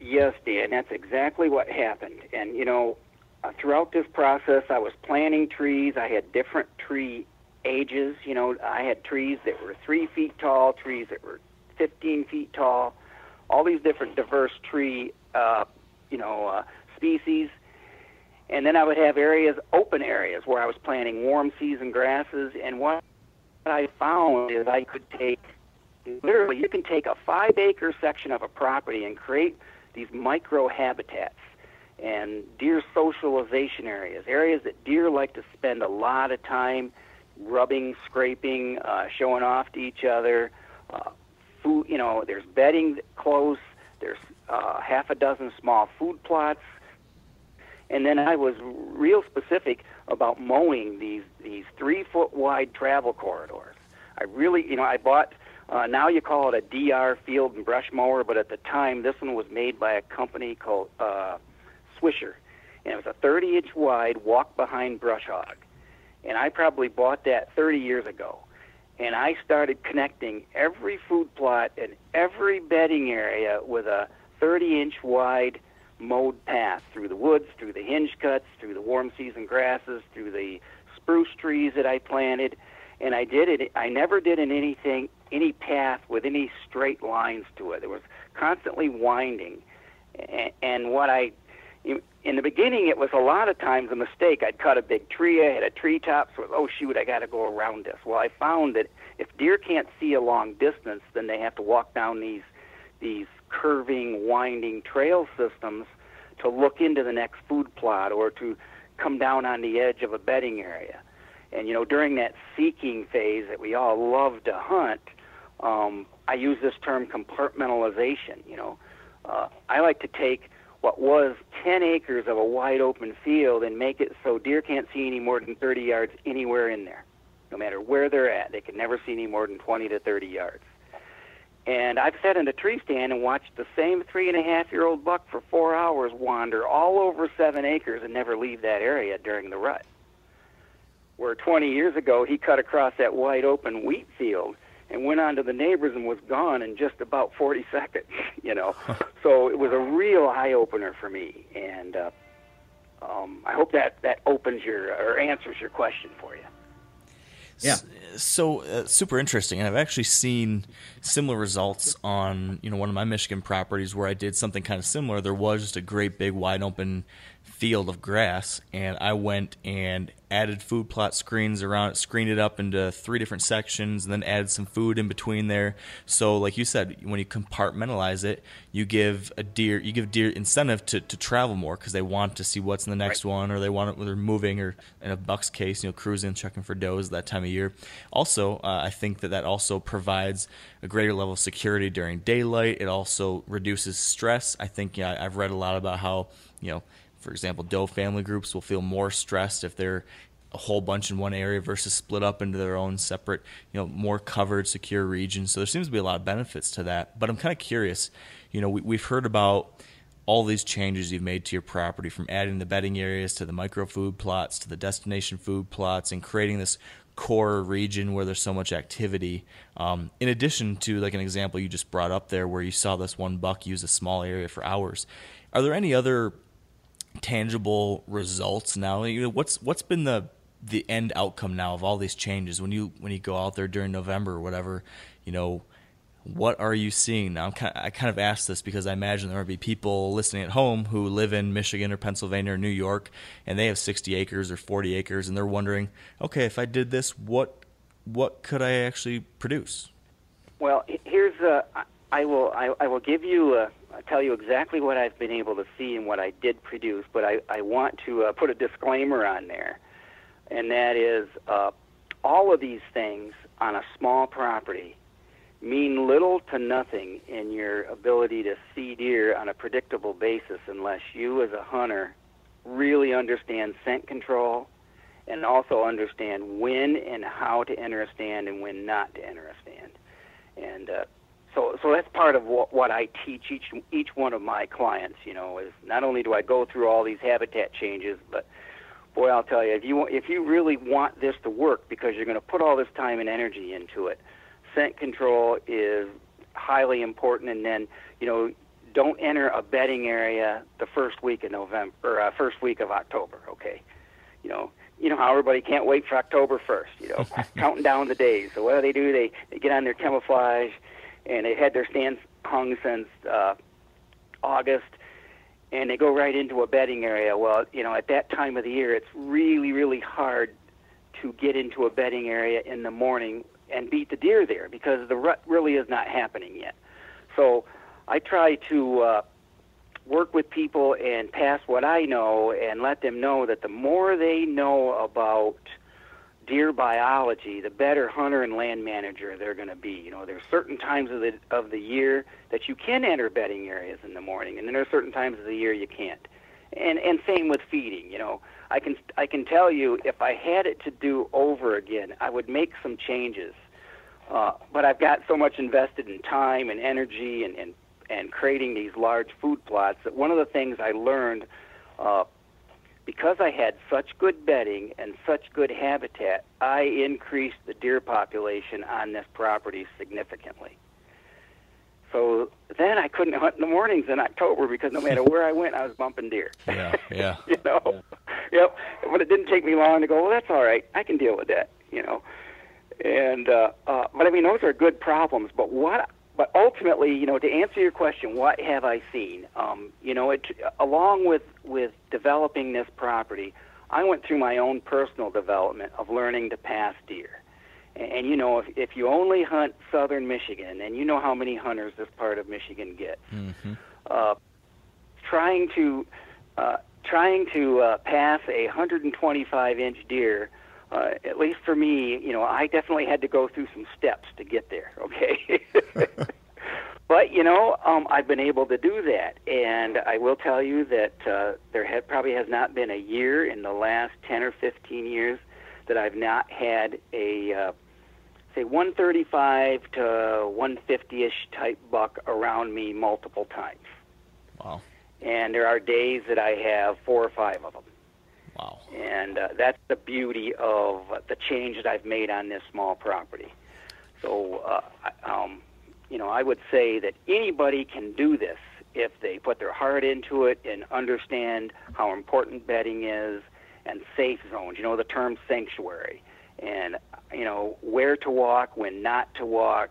Yes, Dan, that's exactly what happened. And you know, uh, throughout this process, I was planting trees. I had different tree ages. You know, I had trees that were three feet tall, trees that were 15 feet tall, all these different diverse tree, uh, you know, uh, species. And then I would have areas, open areas, where I was planting warm season grasses. And what I found is I could take literally you can take a five acre section of a property and create these micro habitats and deer socialization areas, areas that deer like to spend a lot of time rubbing, scraping, uh, showing off to each other. Uh, food, you know, there's bedding close. There's uh, half a dozen small food plots, and then I was real specific about mowing these these three foot wide travel corridors. I really, you know, I bought. Uh, now you call it a DR field and brush mower, but at the time this one was made by a company called uh, Swisher, and it was a 30 inch wide walk behind brush hog. And I probably bought that 30 years ago. And I started connecting every food plot and every bedding area with a 30 inch wide mowed path through the woods, through the hinge cuts, through the warm season grasses, through the spruce trees that I planted. And I did it. I never did in anything, any path with any straight lines to it. It was constantly winding. And what I in the beginning, it was a lot of times a mistake. I'd cut a big tree, I had a treetop, so oh shoot, I got to go around this. Well, I found that if deer can't see a long distance, then they have to walk down these these curving, winding trail systems to look into the next food plot or to come down on the edge of a bedding area. And you know, during that seeking phase that we all love to hunt, um, I use this term compartmentalization. You know, uh, I like to take what was 10 acres of a wide open field and make it so deer can't see any more than 30 yards anywhere in there. No matter where they're at, they can never see any more than 20 to 30 yards. And I've sat in a tree stand and watched the same three and a half year old buck for four hours wander all over seven acres and never leave that area during the rut. Where 20 years ago he cut across that wide open wheat field and went on to the neighbors and was gone in just about 40 seconds, you know. so it was a real eye opener for me, and uh, um, I hope that that opens your or answers your question for you.
Yeah.
So uh, super interesting, and I've actually seen similar results on you know one of my Michigan properties where I did something kind of similar. There was just a great big wide open field of grass, and I went and added food plot screens around it, screened it up into three different sections, and then added some food in between there. So, like you said, when you compartmentalize it, you give a deer, you give deer incentive to, to travel more because they want to see what's in the next right. one, or they want it when they're moving, or in a buck's case, you know, cruising, checking for does that time of year. Also, uh, I think that that also provides a greater level of security during daylight. It also reduces stress. I think yeah, I've read a lot about how you know for example, doe family groups will feel more stressed if they're a whole bunch in one area versus split up into their own separate, you know, more covered, secure regions. So there seems to be a lot of benefits to that. But I'm kind of curious. You know, we, we've heard about all these changes you've made to your property from adding the bedding areas to the micro food plots to the destination food plots and creating this core region where there's so much activity. Um, in addition to like an example you just brought up there where you saw this one buck use a small area for hours. Are there any other tangible results now? You know, what's what's been the the end outcome now of all these changes when you when you go out there during November or whatever, you know, what are you seeing now? Kind of, i kind of asked this because I imagine there will be people listening at home who live in Michigan or Pennsylvania or New York, and they have 60 acres or 40 acres, and they're wondering, okay, if I did this, what what could I actually produce?
Well, here's a, I will I, I will give you a, tell you exactly what I've been able to see and what I did produce, but I, I want to uh, put a disclaimer on there, and that is uh, all of these things on a small property mean little to nothing in your ability to see deer on a predictable basis unless you, as a hunter, really understand scent control and also understand when and how to enter a stand and when not to enter a stand. And uh, so so that's part of what, what I teach each each one of my clients. You know, is not only do I go through all these habitat changes, but boy, I'll tell you, if you if you really want this to work, because you're going to put all this time and energy into it, scent control is highly important. And then you know, don't enter a bedding area the first week of November or uh, first week of October. Okay, you know. You know how everybody can't wait for October 1st, you know, counting down the days. So what do they do? They, they get on their camouflage, and they had their stands hung since uh, August, and they go right into a bedding area. Well, you know, at that time of the year, it's really, really hard to get into a bedding area in the morning and beat the deer there because the rut really is not happening yet. So I try to uh, work with people and pass what I know and let them know that the more they know about deer biology, the better hunter and land manager they're going to be. You know, there's certain times of the of the year that you can enter bedding areas in the morning, and then there are certain times of the year you can't. And and same with feeding. You know, I can I can tell you if I had it to do over again, I would make some changes. Uh, but I've got so much invested in time and energy and, and and creating these large food plots that one of the things I learned uh, because I had such good bedding and such good habitat, I increased the deer population on this property significantly. So then I couldn't hunt in the mornings in October because no matter where I went, I was bumping deer.
Yeah, yeah.
you know, yeah. yep. But it didn't take me long to go. Well, that's all right. I can deal with that. You know, and uh, uh, but I mean those are good problems. But what but ultimately, you know, to answer your question, what have I seen? Um, you know, it, along with with developing this property, I went through my own personal development of learning to pass deer. And, and you know, if if you only hunt southern Michigan, and you know how many hunters this part of Michigan get,
Mm-hmm.
uh, trying to uh, trying to uh, pass a 125 inch deer. Uh, at least for me, you know, I definitely had to go through some steps to get there. Okay, but you know, um, I've been able to do that, and I will tell you that uh, there had, probably has not been a year in the last 10 or 15 years that I've not had a uh, say 135 to 150ish type buck around me multiple times
Wow.
and there are days that I have four or five of them.
Wow.
And uh, that's the beauty of the change that I've made on this small property. So, uh, um, you know, I would say that anybody can do this if they put their heart into it and understand how important bedding is and safe zones. You know, the term sanctuary and, you know, where to walk, when not to walk.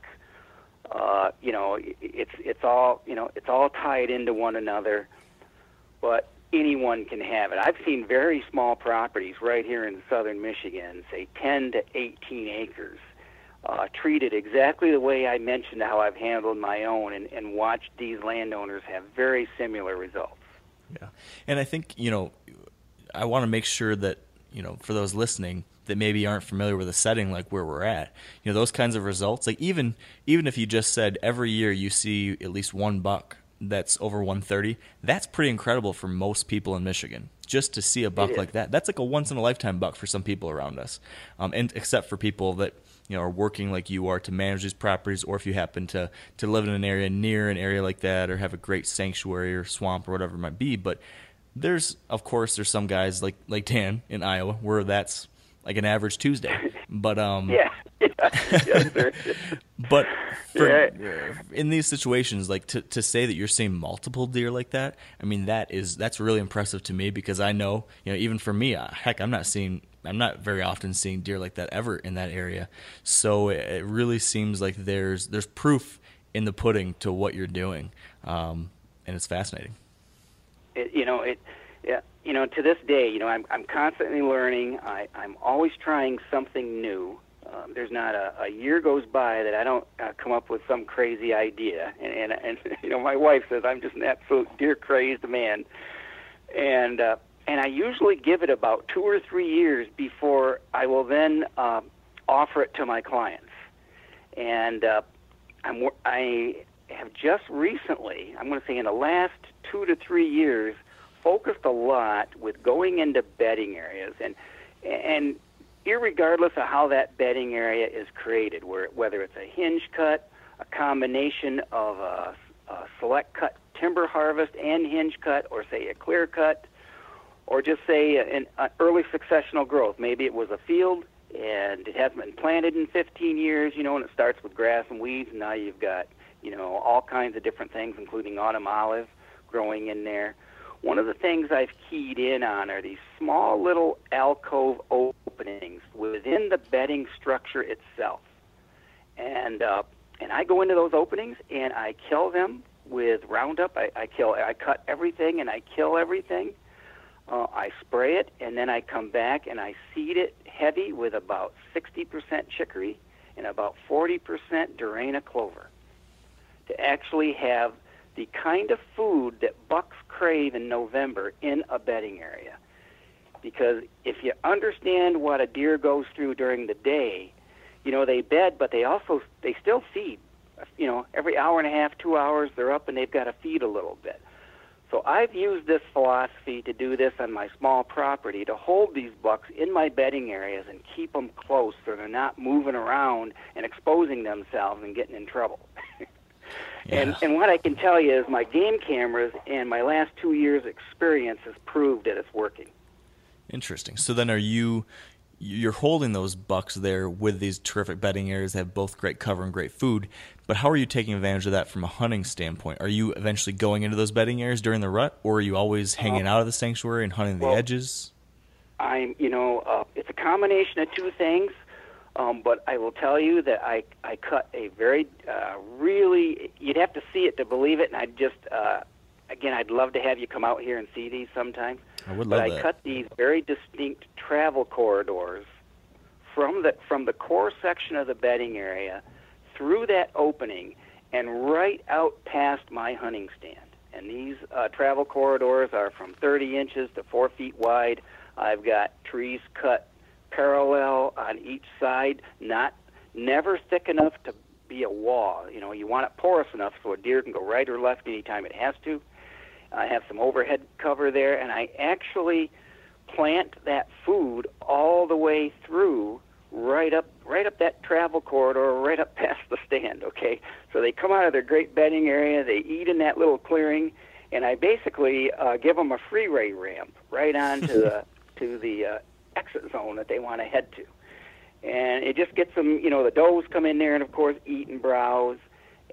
Uh, you know, it's it's all you know, it's all tied into one another but anyone can have it. I've seen very small properties right here in southern Michigan, say 10 to 18 acres, uh, treated exactly the way I mentioned how I've handled my own, and, and watched these landowners have very similar results.
Yeah. And I think, you know, I want to make sure that, you know, for those listening that maybe aren't familiar with a setting like where we're at, you know, those kinds of results, like even even if you just said every year you see at least one buck that's over 130, that's pretty incredible for most people in Michigan. Just to see a buck like that, that's like a once in a lifetime buck for some people around us. Um, and except for people that you know are working like you are to manage these properties, or if you happen to to live in an area near an area like that, or have a great sanctuary or swamp or whatever it might be. But there's of course there's some guys like like Dan in Iowa where that's like an average Tuesday. But um
Yeah, yeah, yes,
but for,
Yeah.
in these situations, like to, to say that you're seeing multiple deer like that, I mean that is that's really impressive to me because I know you know even for me, uh, heck, I'm not seeing I'm not very often seeing deer like that ever in that area. So it, it really seems like there's there's proof in the pudding to what you're doing, um, and it's fascinating.
it, you know it yeah you know to this day you know i'm i'm constantly learning. I i'm always trying something new. Um, there's not a, a year goes by that I don't uh, come up with some crazy idea, and, and and you know my wife says I'm just an absolute deer crazed man, and uh, and I usually give it about two or three years before I will then uh, offer it to my clients, and uh, I'm I have just recently I'm going to say in the last two to three years focused a lot with going into bedding areas and and irregardless of how that bedding area is created, where whether it's a hinge cut, a combination of a, a select cut timber harvest and hinge cut, or say a clear cut, or just say an, an early successional growth. Maybe it was a field and it hasn't been planted in 15 years, you know, and it starts with grass and weeds, and now you've got, you know, all kinds of different things, including autumn olive growing in there. One of the things I've keyed in on are these small little alcove openings within the bedding structure itself. And uh, and I go into those openings and I kill them with Roundup. I, I kill, I cut everything and I kill everything. Uh, I spray it and then I come back and I seed it heavy with about 60% chicory and about 40% Durana clover to actually have the kind of food that bucks crave in November in a bedding area. Because if you understand what a deer goes through during the day, you know they bed, but they also they still feed. You know, every hour and a half, two hours, they're up and they've got to feed a little bit. So I've used this philosophy to do this on my small property to hold these bucks in my bedding areas and keep them close so they're not moving around and exposing themselves and getting in trouble. And
Yeah.
and what I can tell you is my game cameras and my last two years' experience has proved that it's working.
Interesting. So then, are you you're holding those bucks there with these terrific bedding areas that have both great cover and great food? But how are you taking advantage of that from a hunting standpoint? Are you eventually going into those bedding areas during the rut, or are you always hanging out of the sanctuary and hunting the edges?
I'm, you know, uh, it's a combination of two things. Um, but I will tell you that I I cut a very uh, really you'd have to see it to believe it, and I just uh, again I'd love to have you come out here and see these sometime.
I would
But
love
I
that.
cut these very distinct travel corridors from the from the core section of the bedding area through that opening and right out past my hunting stand. And these uh, travel corridors are from 30 inches to four feet wide. I've got trees cut parallel on each side, not never thick enough to be a wall. You know, you want it porous enough so a deer can go right or left anytime it has to. I have some overhead cover there, and I actually plant that food all the way through, right up, right up that travel corridor, right up past the stand. Okay, so they come out of their great bedding area, they eat in that little clearing, and I basically uh, give them a freeway ramp right onto the to the uh, exit zone that they want to head to, and it just gets them. You know, the does come in there and of course eat and browse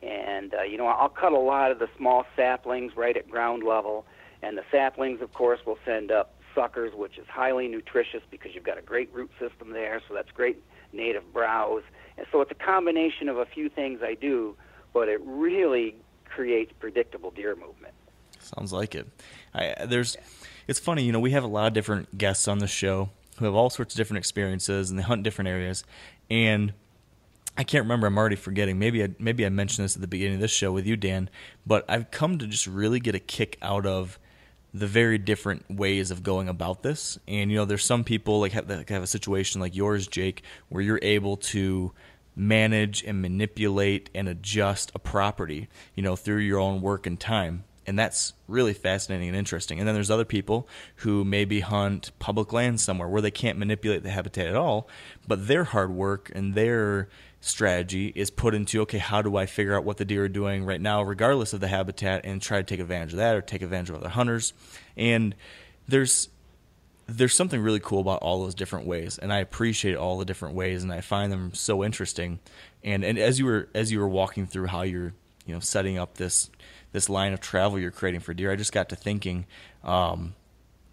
and uh, you know I'll cut a lot of the small saplings right at ground level, and the saplings, of course, will send up suckers, which is highly nutritious because you've got a great root system there, so that's great native browse. And so it's a combination of a few things I do, but it really creates predictable deer movement.
Sounds like it. I, there's, it's funny, you know, we have a lot of different guests on the show who have all sorts of different experiences and they hunt different areas, and I can't remember. I'm already forgetting. Maybe I maybe I mentioned this at the beginning of this show with you, Dan. But I've come to just really get a kick out of the very different ways of going about this. And you know, there's some people like have, that have a situation like yours, Jake, where you're able to manage and manipulate and adjust a property, you know, through your own work and time. And that's really fascinating and interesting. And then there's other people who maybe hunt public land somewhere where they can't manipulate the habitat at all, but their hard work and their strategy is put into okay, how do I figure out what the deer are doing right now, regardless of the habitat, and try to take advantage of that or take advantage of other hunters. And there's there's something really cool about all those different ways, and I appreciate all the different ways, and I find them so interesting. And and as you were as you were walking through how you're you know setting up this this line of travel you're creating for deer, I just got to thinking um,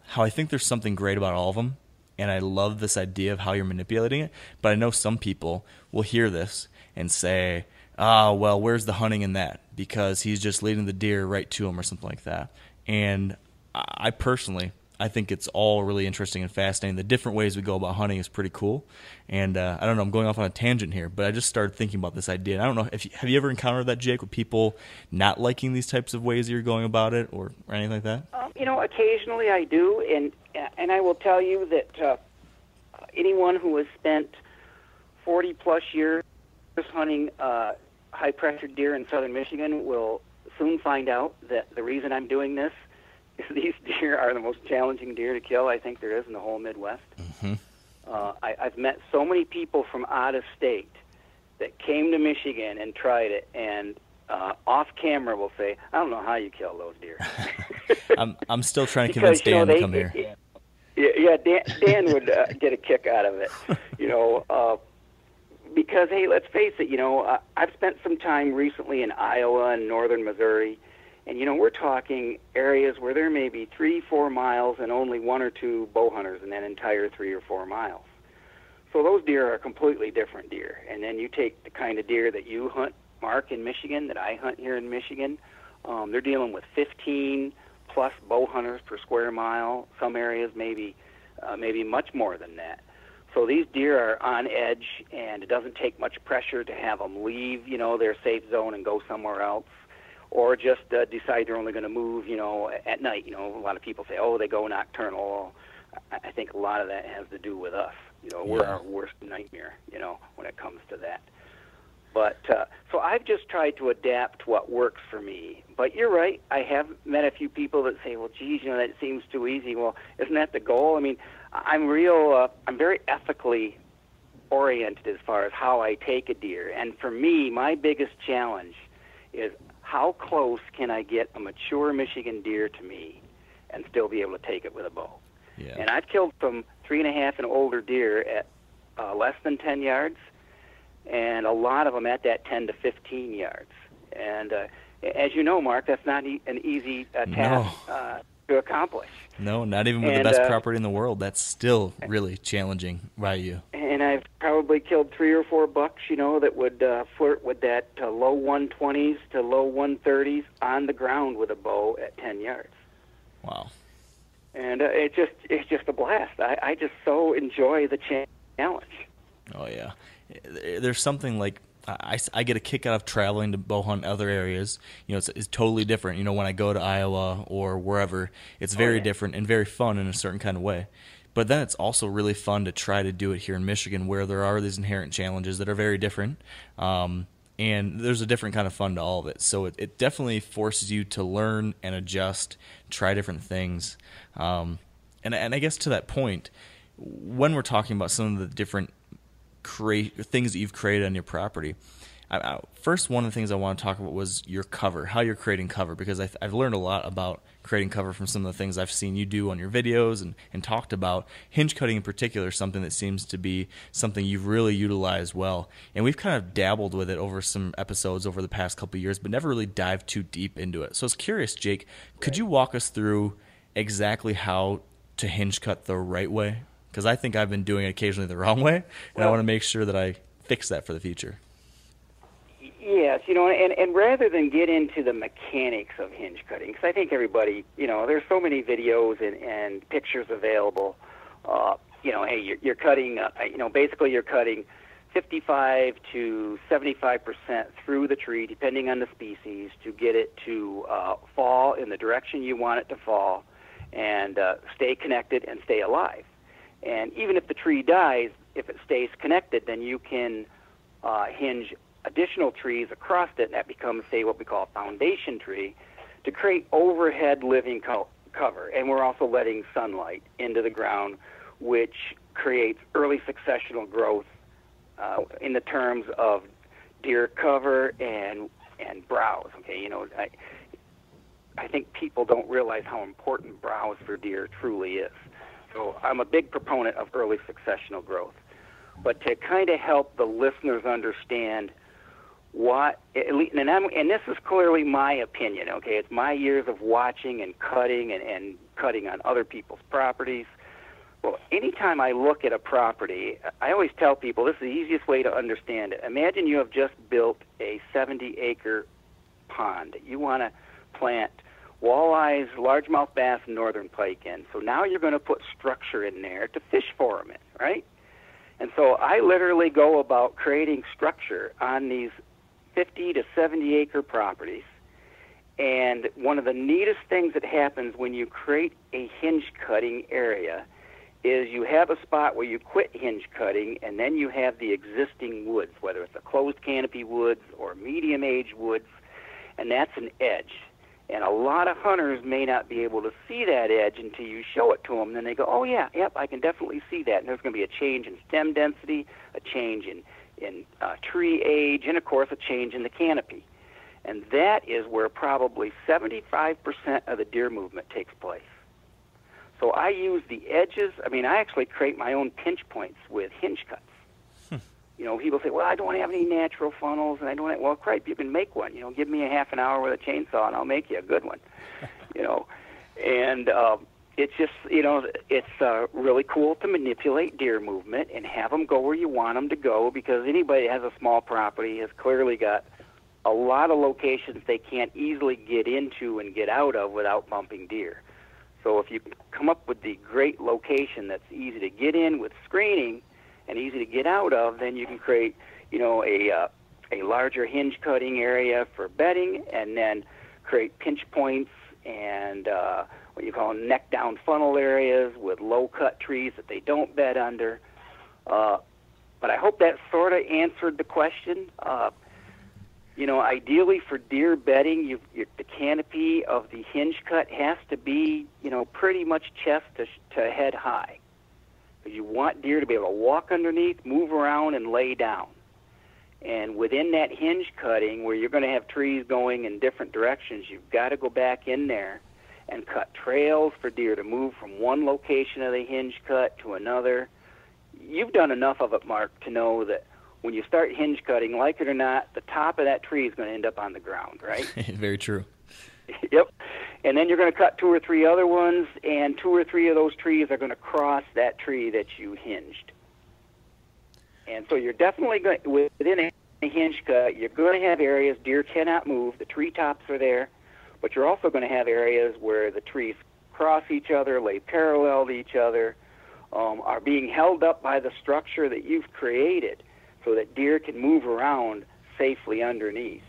how I think there's something great about all of them, and I love this idea of how you're manipulating it. But I know some people will hear this and say, "Ah, well, where's the hunting in that?" Because he's just leading the deer right to him or something like that. And I personally, I think it's all really interesting and fascinating. The different ways we go about hunting is pretty cool. And uh, I don't know, I'm going off on a tangent here, but I just started thinking about this idea. And I don't know if you, have you ever encountered that, Jake, with people not liking these types of ways you're going about it, or, or anything like that?
Um, you know, occasionally I do, and and I will tell you that uh, anyone who has spent 40 plus years hunting uh, high pressure deer in southern Michigan will soon find out that the reason I'm doing this is these deer are the most challenging deer to kill I think there is in the whole Midwest.
Mm-hmm.
Uh, I, I've met so many people from out of state that came to Michigan and tried it, and uh, off camera will say, "I don't know how you kill those deer."
I'm, I'm still trying to
Because,
convince
you know,
Dan to
they-
come here.
Yeah, yeah Dan, Dan would uh, get a kick out of it, you know, uh, because hey, let's face it, you know, uh, I've spent some time recently in Iowa and northern Missouri, and you know, we're talking areas where there may be three, four miles and only one or two bow hunters in that entire three or four miles. So those deer are completely different deer. And then you take the kind of deer that you hunt, Mark, in Michigan, that I hunt here in Michigan. Um, they're dealing with 15 plus bow hunters per square mile. Some areas maybe, uh, maybe much more than that. So these deer are on edge, and it doesn't take much pressure to have them leave, you know, their safe zone and go somewhere else, or just uh, decide they're only going to move, you know, at night. You know, a lot of people say, oh, they go nocturnal. I think a lot of that has to do with us. You know, we're
Yeah.
our worst nightmare. You know, when it comes to that. But uh, so I've just tried to adapt what works for me. But you're right. I have met a few people that say, "Well, geez, you know, that seems too easy." Well, isn't that the goal? I mean, I'm real. Uh, I'm very ethically oriented as far as how I take a deer. And for me, my biggest challenge is how close can I get a mature Michigan deer to me and still be able to take it with a bow.
Yeah.
And I've killed some three and a half and older deer at uh, less than 10 yards, and a lot of them at that 10 to 15 yards. And uh, as you know, Mark, that's not e- an easy uh, task uh, to accomplish.
No, not even with
And,
the best
uh,
property in the world. That's still really challenging by you.
And I've probably killed three or four bucks, you know, that would uh, flirt with that uh, low 120s to low 130s on the ground with a bow at 10 yards.
Wow.
And uh, it just it's just a blast. I, I just so enjoy the challenge.
Oh yeah, there's something like I, I get a kick out of traveling to bow hunt other areas. You know, it's, it's totally different. You know, when I go to Iowa or wherever, it's very
yeah.
different and very fun in a certain kind of way. But then it's also really fun to try to do it here in Michigan, where there are these inherent challenges that are very different. Um, and there's a different kind of fun to all of it. So it, it definitely forces you to learn and adjust, try different things. Um, and, and I guess to that point, when we're talking about some of the different create things that you've created on your property. I, I, first, one of the things I want to talk about was your cover, how you're creating cover, because I, have learned a lot about creating cover from some of the things I've seen you do on your videos and, and talked about. Hinge cutting in particular, something that seems to be something you've really utilized well, and we've kind of dabbled with it over some episodes over the past couple of years, but never really dived too deep into it. So I was curious, Jake, could you walk us through exactly how to hinge cut the right way? Because I think I've been doing it occasionally the wrong way, and I want to make sure that I fix that for the future.
Yes, you know, and, and rather than get into the mechanics of hinge cutting, because I think everybody, you know, there's so many videos and, and pictures available. Uh, you know, hey, you're, you're cutting, uh, you know, basically you're cutting 55 to 75 percent through the tree, depending on the species, to get it to uh, fall in the direction you want it to fall, and uh, stay connected and stay alive. And even if the tree dies, if it stays connected, then you can uh, hinge additional trees across it, and that becomes, say, what we call a foundation tree, to create overhead living co- cover. And we're also letting sunlight into the ground, which creates early successional growth uh, in the terms of deer cover and and browse. Okay, you know, I I think people don't realize how important browse for deer truly is. So I'm a big proponent of early successional growth. But to kind of help the listeners understand what, and, I'm, and this is clearly my opinion, okay? It's my years of watching and cutting and, and cutting on other people's properties. Well, anytime I look at a property, I always tell people this is the easiest way to understand it. Imagine you have just built a 70 acre pond. You want to plant walleyes, largemouth bass, and northern pike in. So now you're going to put structure in there to fish for them in, right? And so I literally go about creating structure on these 50 to 70 acre properties. And one of the neatest things that happens when you create a hinge cutting area is you have a spot where you quit hinge cutting and then you have the existing woods, whether it's a closed canopy woods or medium age woods, and that's an edge. And a lot of hunters may not be able to see that edge until you show it to them. Then they go, "Oh yeah, yep, I can definitely see that." And there's going to be a change in stem density, a change in in uh, tree age, and of course a change in the canopy. And that is where probably 75% of the deer movement takes place. So I use the edges. I mean, I actually create my own pinch points with hinge cuts. You know, people say, "Well, I don't have any natural funnels, and I don't." Have, well, great, you can make one. You know, give me a half an hour with a chainsaw, and I'll make you a good one. you know, and um, it's just, you know, it's uh, really cool to manipulate deer movement and have them go where you want them to go because anybody that has a small property has clearly got a lot of locations they can't easily get into and get out of without bumping deer. So if you come up with the great location that's easy to get in with screening and easy to get out of, then you can create, you know, a uh, a larger hinge cutting area for bedding, and then create pinch points and uh, what you call neck down funnel areas with low cut trees that they don't bed under. Uh, but I hope that sort of answered the question. Uh, you know, ideally for deer bedding, you, you, the canopy of the hinge cut has to be, you know, pretty much chest to, to head high. You want deer to be able to walk underneath, move around, and lay down. And within that hinge cutting, where you're going to have trees going in different directions, you've got to go back in there and cut trails for deer to move from one location of the hinge cut to another. You've done enough of it, Mark, to know that when you start hinge cutting, like it or not, the top of that tree is going to end up on the ground, right?
Very true.
yep. and then you're going to cut two or three other ones, and two or three of those trees are going to cross that tree that you hinged. And so you're definitely going within a, hinge cut. You're going to have areas deer cannot move. The tree tops are there, but you're also going to have areas where the trees cross each other, lay parallel to each other, um, are being held up by the structure that you've created, so that deer can move around safely underneath.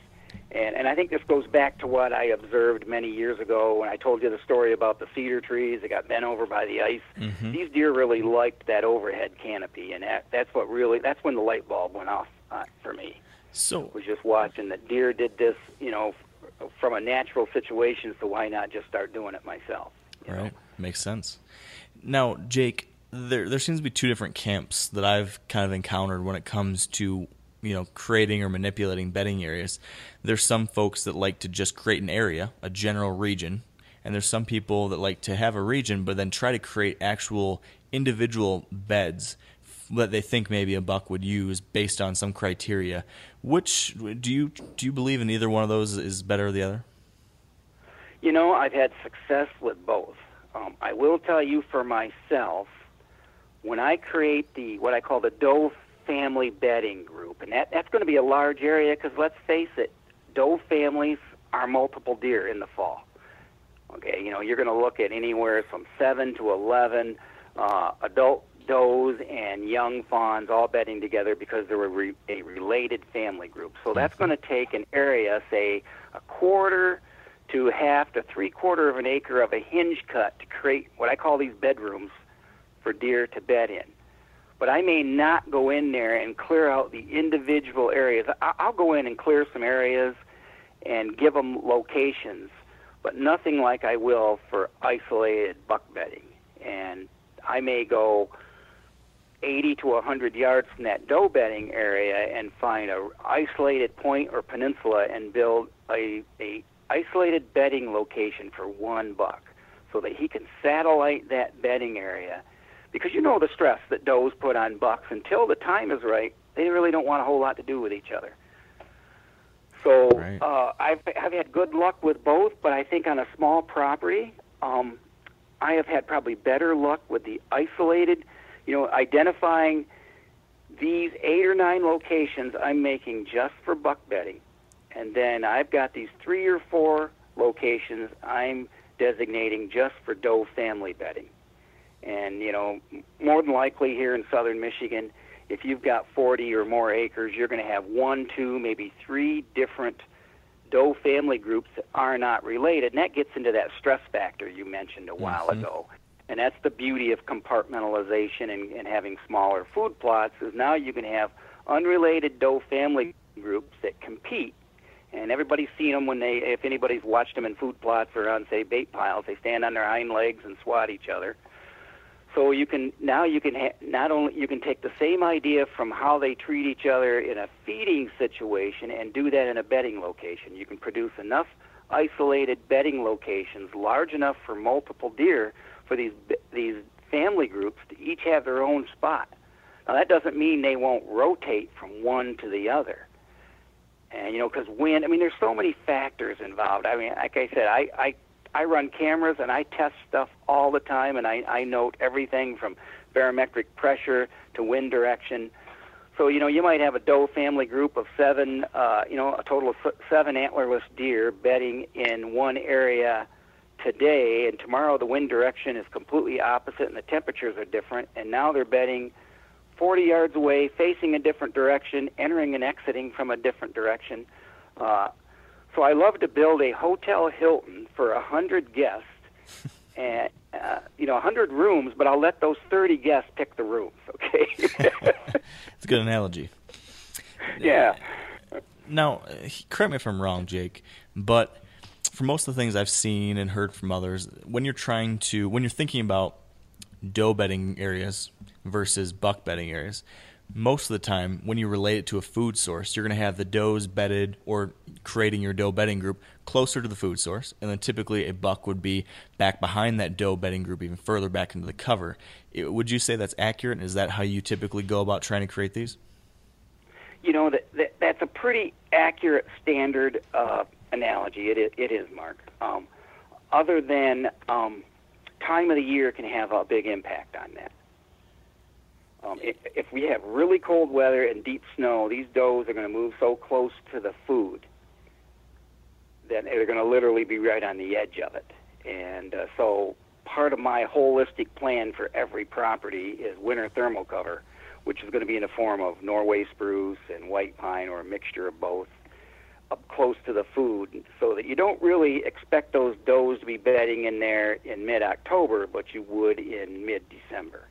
And, and I think this goes back to what I observed many years ago when I told you the story about the cedar trees that got bent over by the ice.
Mm-hmm.
These deer really liked that overhead canopy, and that, that's what really that's when the light bulb went off uh, for me.
So I
Was just watching that deer did this, you know, f- from a natural situation. So why not just start doing it myself? you know?
Right. Makes sense. Now, Jake, there there seems to be two different camps that I've kind of encountered when it comes to you know creating or manipulating bedding areas. There's some folks that like to just create an area, a general region, and there's some people that like to have a region but then try to create actual individual beds that they think maybe a buck would use based on some criteria. Which do you do you believe in either one of those is better or the other?
You know, I've had success with both. Um, I will tell you for myself, when I create the what I call the Doe family bedding group, and that, that's going to be a large area because let's face it, Doe families are multiple deer in the fall. Okay, you know, you're going to look at anywhere from 7 to 11 uh, adult does and young fawns all bedding together because they're a, re- a related family group. So that's going to take an area, say a quarter to half to three quarter of an acre of a hinge cut to create what I call these bedrooms for deer to bed in. But I may not go in there and clear out the individual areas. I'll go in and clear some areas and give them locations, but nothing like I will for isolated buck bedding. And I may go 80 to 100 yards from that doe bedding area and find a isolated point or peninsula and build a, a isolated bedding location for one buck so that he can satellite that bedding area because you know the stress that does put on bucks until the time is right they really don't want a whole lot to do with each other so
Right.
uh, I've, I've had good luck with both but i think on a small property um, i have had probably better luck with the isolated you know identifying these eight or nine locations i'm making just for buck bedding and then I've got these three or four locations I'm designating just for doe family bedding. And you know, more than likely here in southern Michigan, if you've got 40 or more acres, you're going to have one, two, maybe three different doe family groups that are not related, and that gets into that stress factor you mentioned a while mm-hmm. ago. And that's the beauty of compartmentalization and, and having smaller food plots is now you can have unrelated doe family groups that compete. And everybody's seen them when they if anybody's watched them in food plots or on say bait piles they stand on their hind legs and swat each other so you can now you can ha- not only you can take the same idea from how they treat each other in a feeding situation and do that in a bedding location. You can produce enough isolated bedding locations large enough for multiple deer for these these family groups to each have their own spot. Now that doesn't mean they won't rotate from one to the other. And you know because wind i mean there's so many factors involved. I mean like i said i i i run cameras and i test stuff all the time and i i note everything from barometric pressure to wind direction so you know you might have a doe family group of seven uh you know a total of seven antlerless deer bedding in one area today and tomorrow the wind direction is completely opposite and the temperatures are different and now they're bedding 40 yards away, facing a different direction, entering and exiting from a different direction. Uh, so I love to build a Hotel Hilton for a hundred guests, and uh, you know, a hundred rooms, but I'll let those 30 guests pick the rooms. Okay?
It's a good analogy.
yeah.
Now, uh, correct me if I'm wrong, Jake, but for most of the things I've seen and heard from others, when you're trying to, when you're thinking about doe bedding areas versus buck bedding areas, most of the time, when you relate it to a food source, you're going to have the does bedded or creating your doe bedding group closer to the food source, and then typically a buck would be back behind that doe bedding group, even further back into the cover. It- would you say that's accurate? And is that how you typically go about trying to create these?
You know that, that that's a pretty accurate standard uh, analogy. It is, it is Mark. Um, other than um, time of the year can have a big impact on that. Um, if, if we have really cold weather and deep snow, these does are going to move so close to the food that they're going to literally be right on the edge of it. And uh, so part of my holistic plan for every property is winter thermal cover, which is going to be in the form of Norway spruce and white pine or a mixture of both up close to the food so that you don't really expect those does to be bedding in there in mid-October, but you would in mid-December.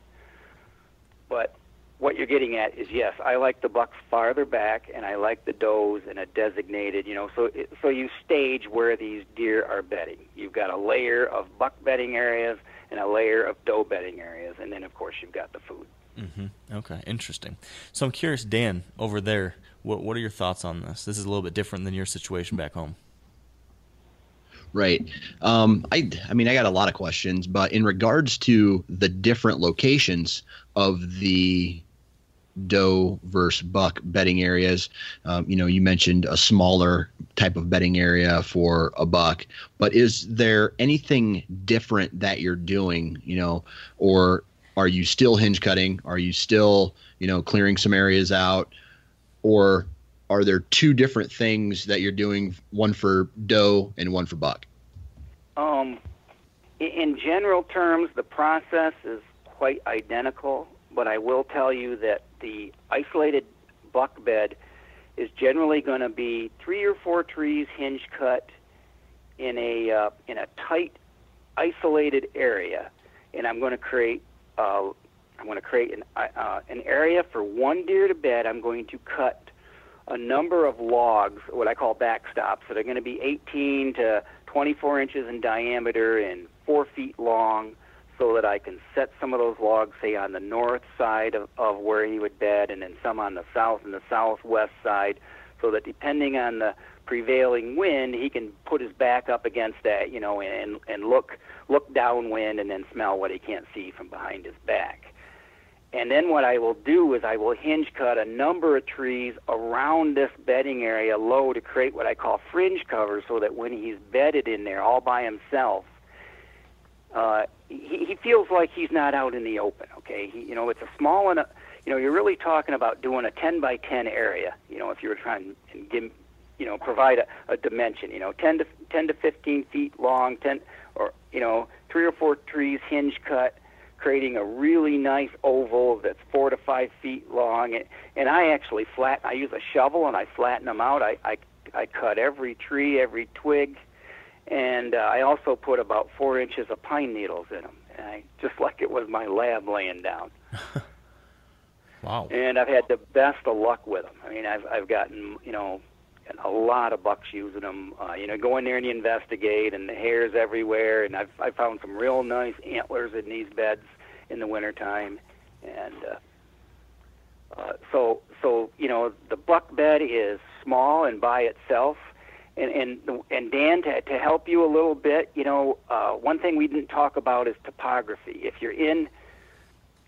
But what you're getting at is yes, I like the bucks farther back, and I like the does in a designated, you know, so so you stage where these deer are bedding. You've got a layer of buck bedding areas and a layer of doe bedding areas, and then of course you've got the food.
Mm-hmm. Okay, interesting. So I'm curious, Dan, over there, what what are your thoughts on this? This is a little bit different than your situation back home.
Right. Um, I I mean I got a lot of questions, but in regards to the different locations of the doe versus buck bedding areas. Um, you know, you mentioned a smaller type of bedding area for a buck, but is there anything different that you're doing, you know, or are you still hinge cutting? Are you still, you know, clearing some areas out? Or are there two different things that you're doing, one for doe and one for buck?
Um, in general terms, the process is quite identical, but I will tell you that the isolated buck bed is generally going to be three or four trees hinge cut in a uh, in a tight, isolated area, and I'm going to create uh, I'm going to create an uh, an area for one deer to bed. I'm going to cut a number of logs, what I call backstops, that are going to be 18 to 24 inches in diameter and four feet long so that I can set some of those logs, say, on the north side of, of where he would bed, and then some on the south and the southwest side, so that depending on the prevailing wind, he can put his back up against that, you know, and and look look downwind and then smell what he can't see from behind his back. And then what I will do is I will hinge cut a number of trees around this bedding area low to create what I call fringe cover so that when he's bedded in there all by himself, uh, he, he feels like he's not out in the open. Okay, he, you know it's a small enough. You know, you're really talking about doing a 10 by 10 area. You know, if you were trying to give, you know, provide a, a dimension. You know, 10 to 10 to 15 feet long, 10 or you know, three or four trees hinge cut, creating a really nice oval that's four to five feet long. And, and I actually flat. I use a shovel and I flatten them out. I I, I cut every tree, every twig and uh, I also put about four inches of pine needles in them, and I, just like it was my lab laying down.
wow!
And I've had the best of luck with them. I mean, I've I've gotten you know a lot of bucks using them. Uh, you know, go in there and you investigate, and the hairs everywhere, and I've I found some real nice antlers in these beds in the wintertime, and uh, uh, so so you know the buck bed is small and by itself and and and Dan to to help you a little bit, you know, uh, one thing we didn't talk about is topography. If you're in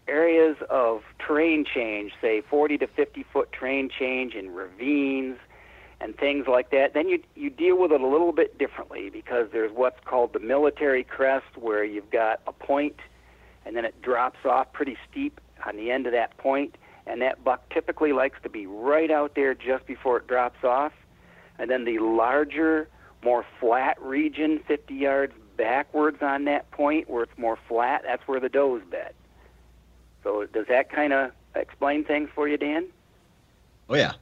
areas of terrain change, say 40 to 50 foot terrain change in ravines and things like that, then you you deal with it a little bit differently because there's what's called the military crest, where you've got a point, and then it drops off pretty steep on the end of that point, and that buck typically likes to be right out there just before it drops off and then the larger, more flat region, 50 yards backwards on that point where it's more flat, that's where the does bed. So does that kind of explain things for you, Dan?
Oh yeah.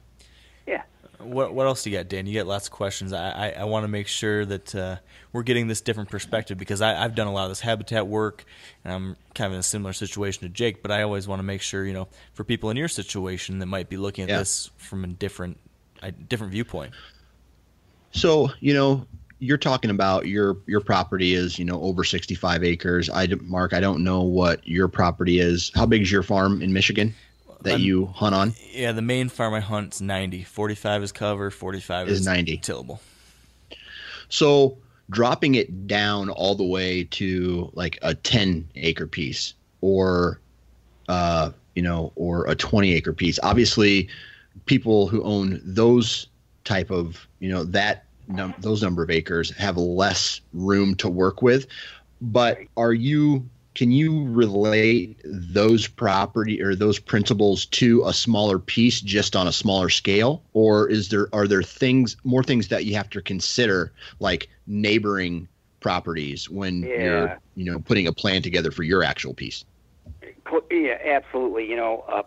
Yeah.
What what else do you got, Dan? You got lots of questions. I I, I want to make sure that uh, we're getting this different perspective because I, I've done a lot of this habitat work, and I'm kind of in a similar situation to Jake. But I always want to make sure, you know, for people in your situation that might be looking at yeah. this from a different a different viewpoint.
So, you know, you're talking about your your property is you know over 65 acres. I Mark, I don't know what your property is. How big is your farm in Michigan that I'm, you hunt on?
Yeah, the main farm I hunt is 90. 45 is cover. 45 is, is 90 tillable.
So dropping it down all the way to like a 10 acre piece or uh you know or a 20 acre piece obviously people who own those type of you know that num- those number of acres have less room to work with. But are you can you relate those property or those principles to a smaller piece just on a smaller scale or is there are there things more things that you have to consider like neighboring properties when
Yeah.
you're you know putting a plan together for your actual piece
Yeah, absolutely. You know, uh,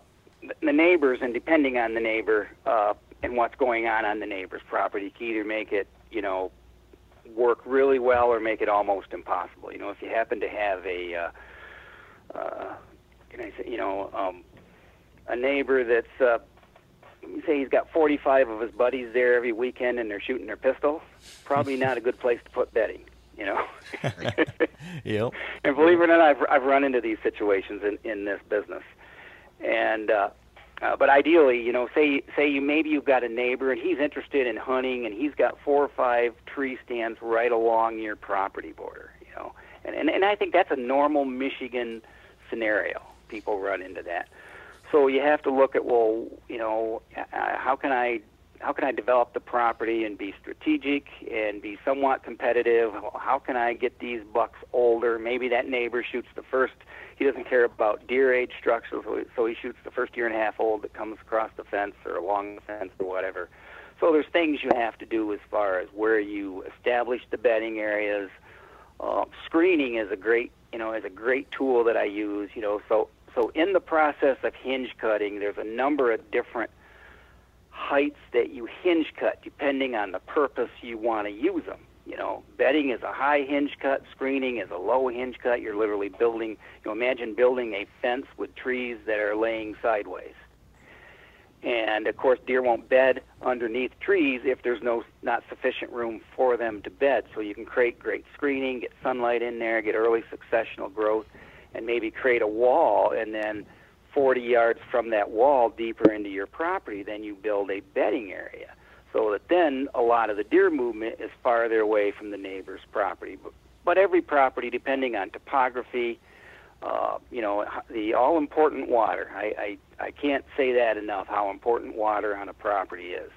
the neighbors, and depending on the neighbor uh, and what's going on on the neighbor's property, can either make it, you know, work really well or make it almost impossible. You know, if you happen to have a, uh, uh, can I say, you know, um, a neighbor that's, uh, say he's got 45 of his buddies there every weekend and they're shooting their pistol, probably not a good place to put bedding. You know.
Yep.
And believe it or not, I've I've run into these situations in in this business, and uh, uh, but ideally, you know, say say you maybe you've got a neighbor and he's interested in hunting and he's got four or five tree stands right along your property border, you know, and and, and I think that's a normal Michigan scenario. People run into that, so you have to look at well, you know, uh, how can I how can I develop the property and be strategic and be somewhat competitive? How can I get these bucks older? Maybe that neighbor shoots the first. He doesn't care about deer age structure, so he, so he shoots the first year and a half old that comes across the fence or along the fence or whatever. So there's things you have to do as far as where you establish the bedding areas. Uh, screening is a great, you know, is a great tool that I use. You know, so so in the process of hinge cutting, there's a number of different heights that you hinge cut depending on the purpose you want to use them. You know, bedding is a high hinge cut, screening is a low hinge cut. You're literally building, you know, imagine building a fence with trees that are laying sideways. And of course, deer won't bed underneath trees if there's no not sufficient room for them to bed. So you can create great screening, get sunlight in there, get early successional growth, and maybe create a wall and then 40 yards from that wall deeper into your property, then you build a bedding area. So that then a lot of the deer movement is farther away from the neighbor's property. But, but every property, depending on topography, uh, you know, the all important water. I, I, I can't say that enough how important water on a property is.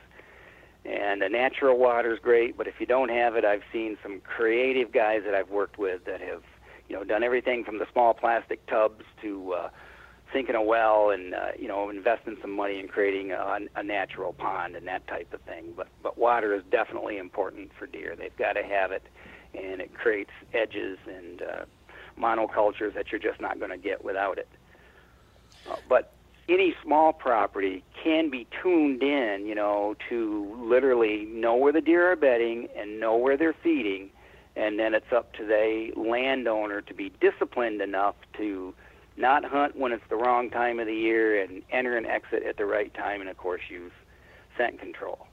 And the natural water is great, but if you don't have it, I've seen some creative guys that I've worked with that have, you know, done everything from the small plastic tubs to uh, sinking a well and uh, you know investing some money in creating a, a natural pond and that type of thing. But but water is definitely important for deer. They've got to have it, and it creates edges and uh, monocultures that you're just not going to get without it. Uh, but any small property can be tuned in, you know, to literally know where the deer are bedding and know where they're feeding, and then it's up to the landowner to be disciplined enough to not hunt when it's the wrong time of the year and enter and exit at the right time, and of course use scent control.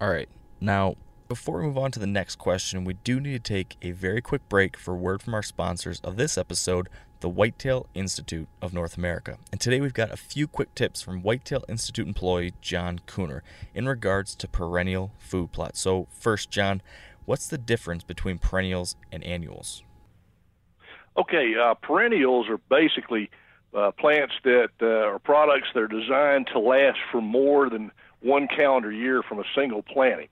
All right. Now, before we move on to the next question, we do need to take a very quick break for word from our sponsors of this episode, the Whitetail Institute of North America. And today we've got a few quick tips from Whitetail Institute employee John Cooner in regards to perennial food plots. So, first, John, what's the difference between perennials and annuals?
Okay, uh, perennials are basically uh, plants that uh, are products that are designed to last for more than one calendar year from a single planting.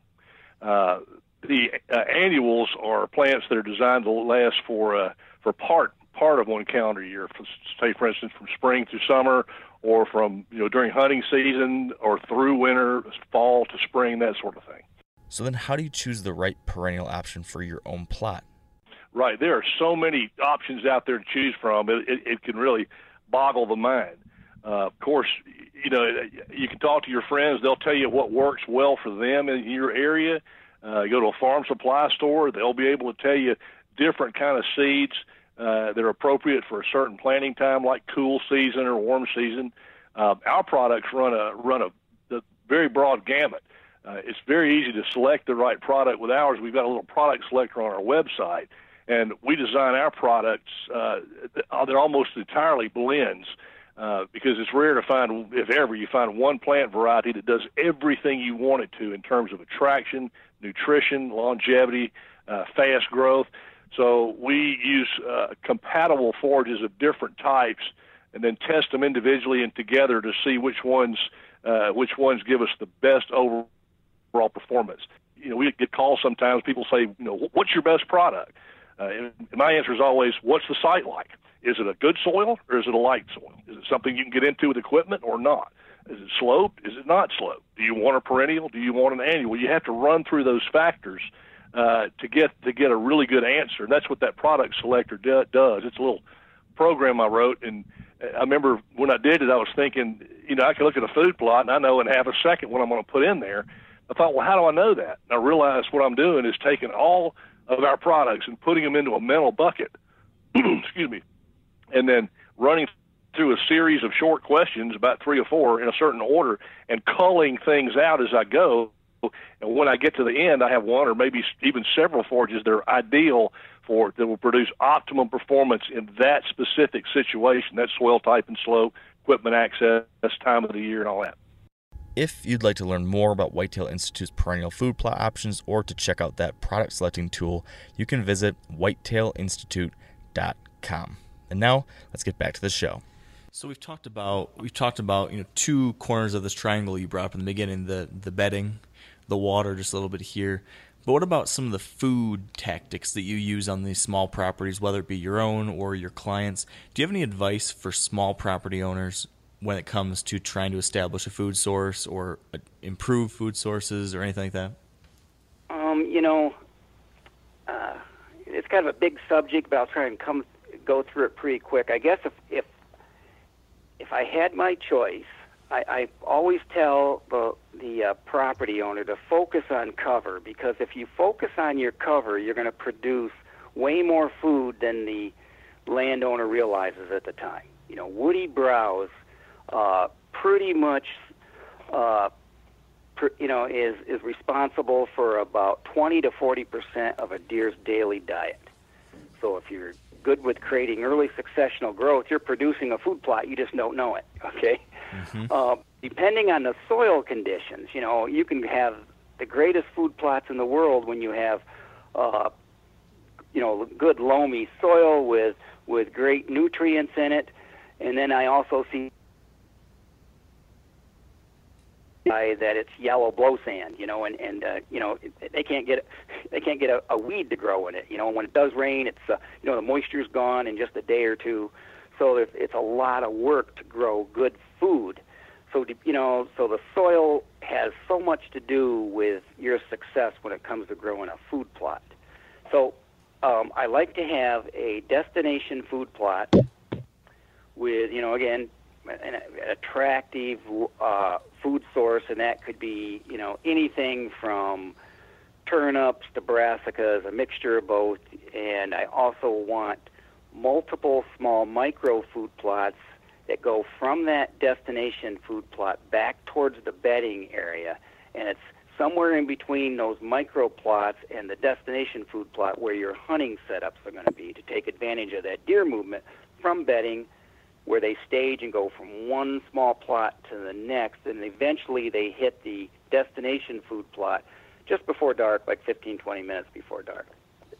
Uh, the uh, annuals are plants that are designed to last for uh, for part part of one calendar year. For, say, for instance, from spring through summer, or from you know during hunting season, or through winter, fall to spring, that sort of thing.
So then, how do you choose the right perennial option for your own plot?
Right, there are so many options out there to choose from. It, it, it can really boggle the mind. Uh, of course, you know you can talk to your friends; they'll tell you what works well for them in your area. Uh, go to a farm supply store; they'll be able to tell you different kind of seeds uh, that are appropriate for a certain planting time, like cool season or warm season. Uh, our products run a run a very broad gamut. Uh, it's very easy to select the right product with ours. We've got a little product selector on our website, and we design our products. Uh, they're almost entirely blends uh, because it's rare to find, if ever, you find one plant variety that does everything you want it to in terms of attraction, nutrition, longevity, uh, fast growth. So we use uh, compatible forages of different types, and then test them individually and together to see which ones uh, which ones give us the best overall performance. you know, we get calls sometimes. People say, you know, what's your best product? Uh, my answer is always, what's the site like? Is it a good soil or is it a light soil? Is it something you can get into with equipment or not? Is it sloped? Is it not sloped? Do you want a perennial? Do you want an annual? You have to run through those factors uh, to get to get a really good answer. And that's what that product selector do, does. It's a little program I wrote, and I remember when I did it, I was thinking, you know, I can look at a food plot and I know in half a second what I'm going to put in there. I thought, well, how do I know that? And I realized what I'm doing is taking all of our products and putting them into a mental bucket. Excuse me, and then running through a series of short questions, about three or four in a certain order, and culling things out as I go. And when I get to the end, I have one or maybe even several forages that are ideal for that will produce optimum performance in that specific situation, that soil type and slope, equipment access, time of the year, and all that.
If you'd like to learn more about Whitetail Institute's perennial food plot options or to check out that product selecting tool, you can visit whitetailinstitute.com. And now, let's get back to the show. So we've talked about we've talked about you know two corners of this triangle you brought up in the beginning the the bedding, the water just a little bit here. But what about some of the food tactics that you use on these small properties, whether it be your own or your clients? Do you have any advice for small property owners when it comes to trying to establish a food source or uh, improve food sources or anything like that?
Um, you know, uh, it's kind of a big subject, but I'll try and come go through it pretty quick. I guess if if if I had my choice, I, I always tell the the uh, property owner to focus on cover because if you focus on your cover, you're going to produce way more food than the landowner realizes at the time. You know, woody browse uh, pretty much, uh, pr- you know, is is responsible for about 20 to 40 percent of a deer's daily diet. So if you're good with creating early successional growth, you're producing a food plot. You just don't know it. Okay. Mm-hmm. Uh, depending on the soil conditions, you know, you can have the greatest food plots in the world when you have, uh, you know, good loamy soil with with great nutrients in it, and then I also see that it's yellow blow sand, you know, and and uh, you know they can't get they can't get a, a weed to grow in it. You know, And when it does rain, it's uh, you know the moisture's gone in just a day or two, so it's, it's a lot of work to grow good food. So you know, so the soil has so much to do with your success when it comes to growing a food plot. So um, I like to have a destination food plot with you know again an attractive uh, food source, and that could be you know anything from turnips to brassicas, a mixture of both. And I also want multiple small micro food plots that go from that destination food plot back towards the bedding area, and it's somewhere in between those micro plots and the destination food plot where your hunting setups are going to be to take advantage of that deer movement from bedding where they stage and go from one small plot to the next, and eventually they hit the destination food plot just before dark, like 15, 20 minutes before dark.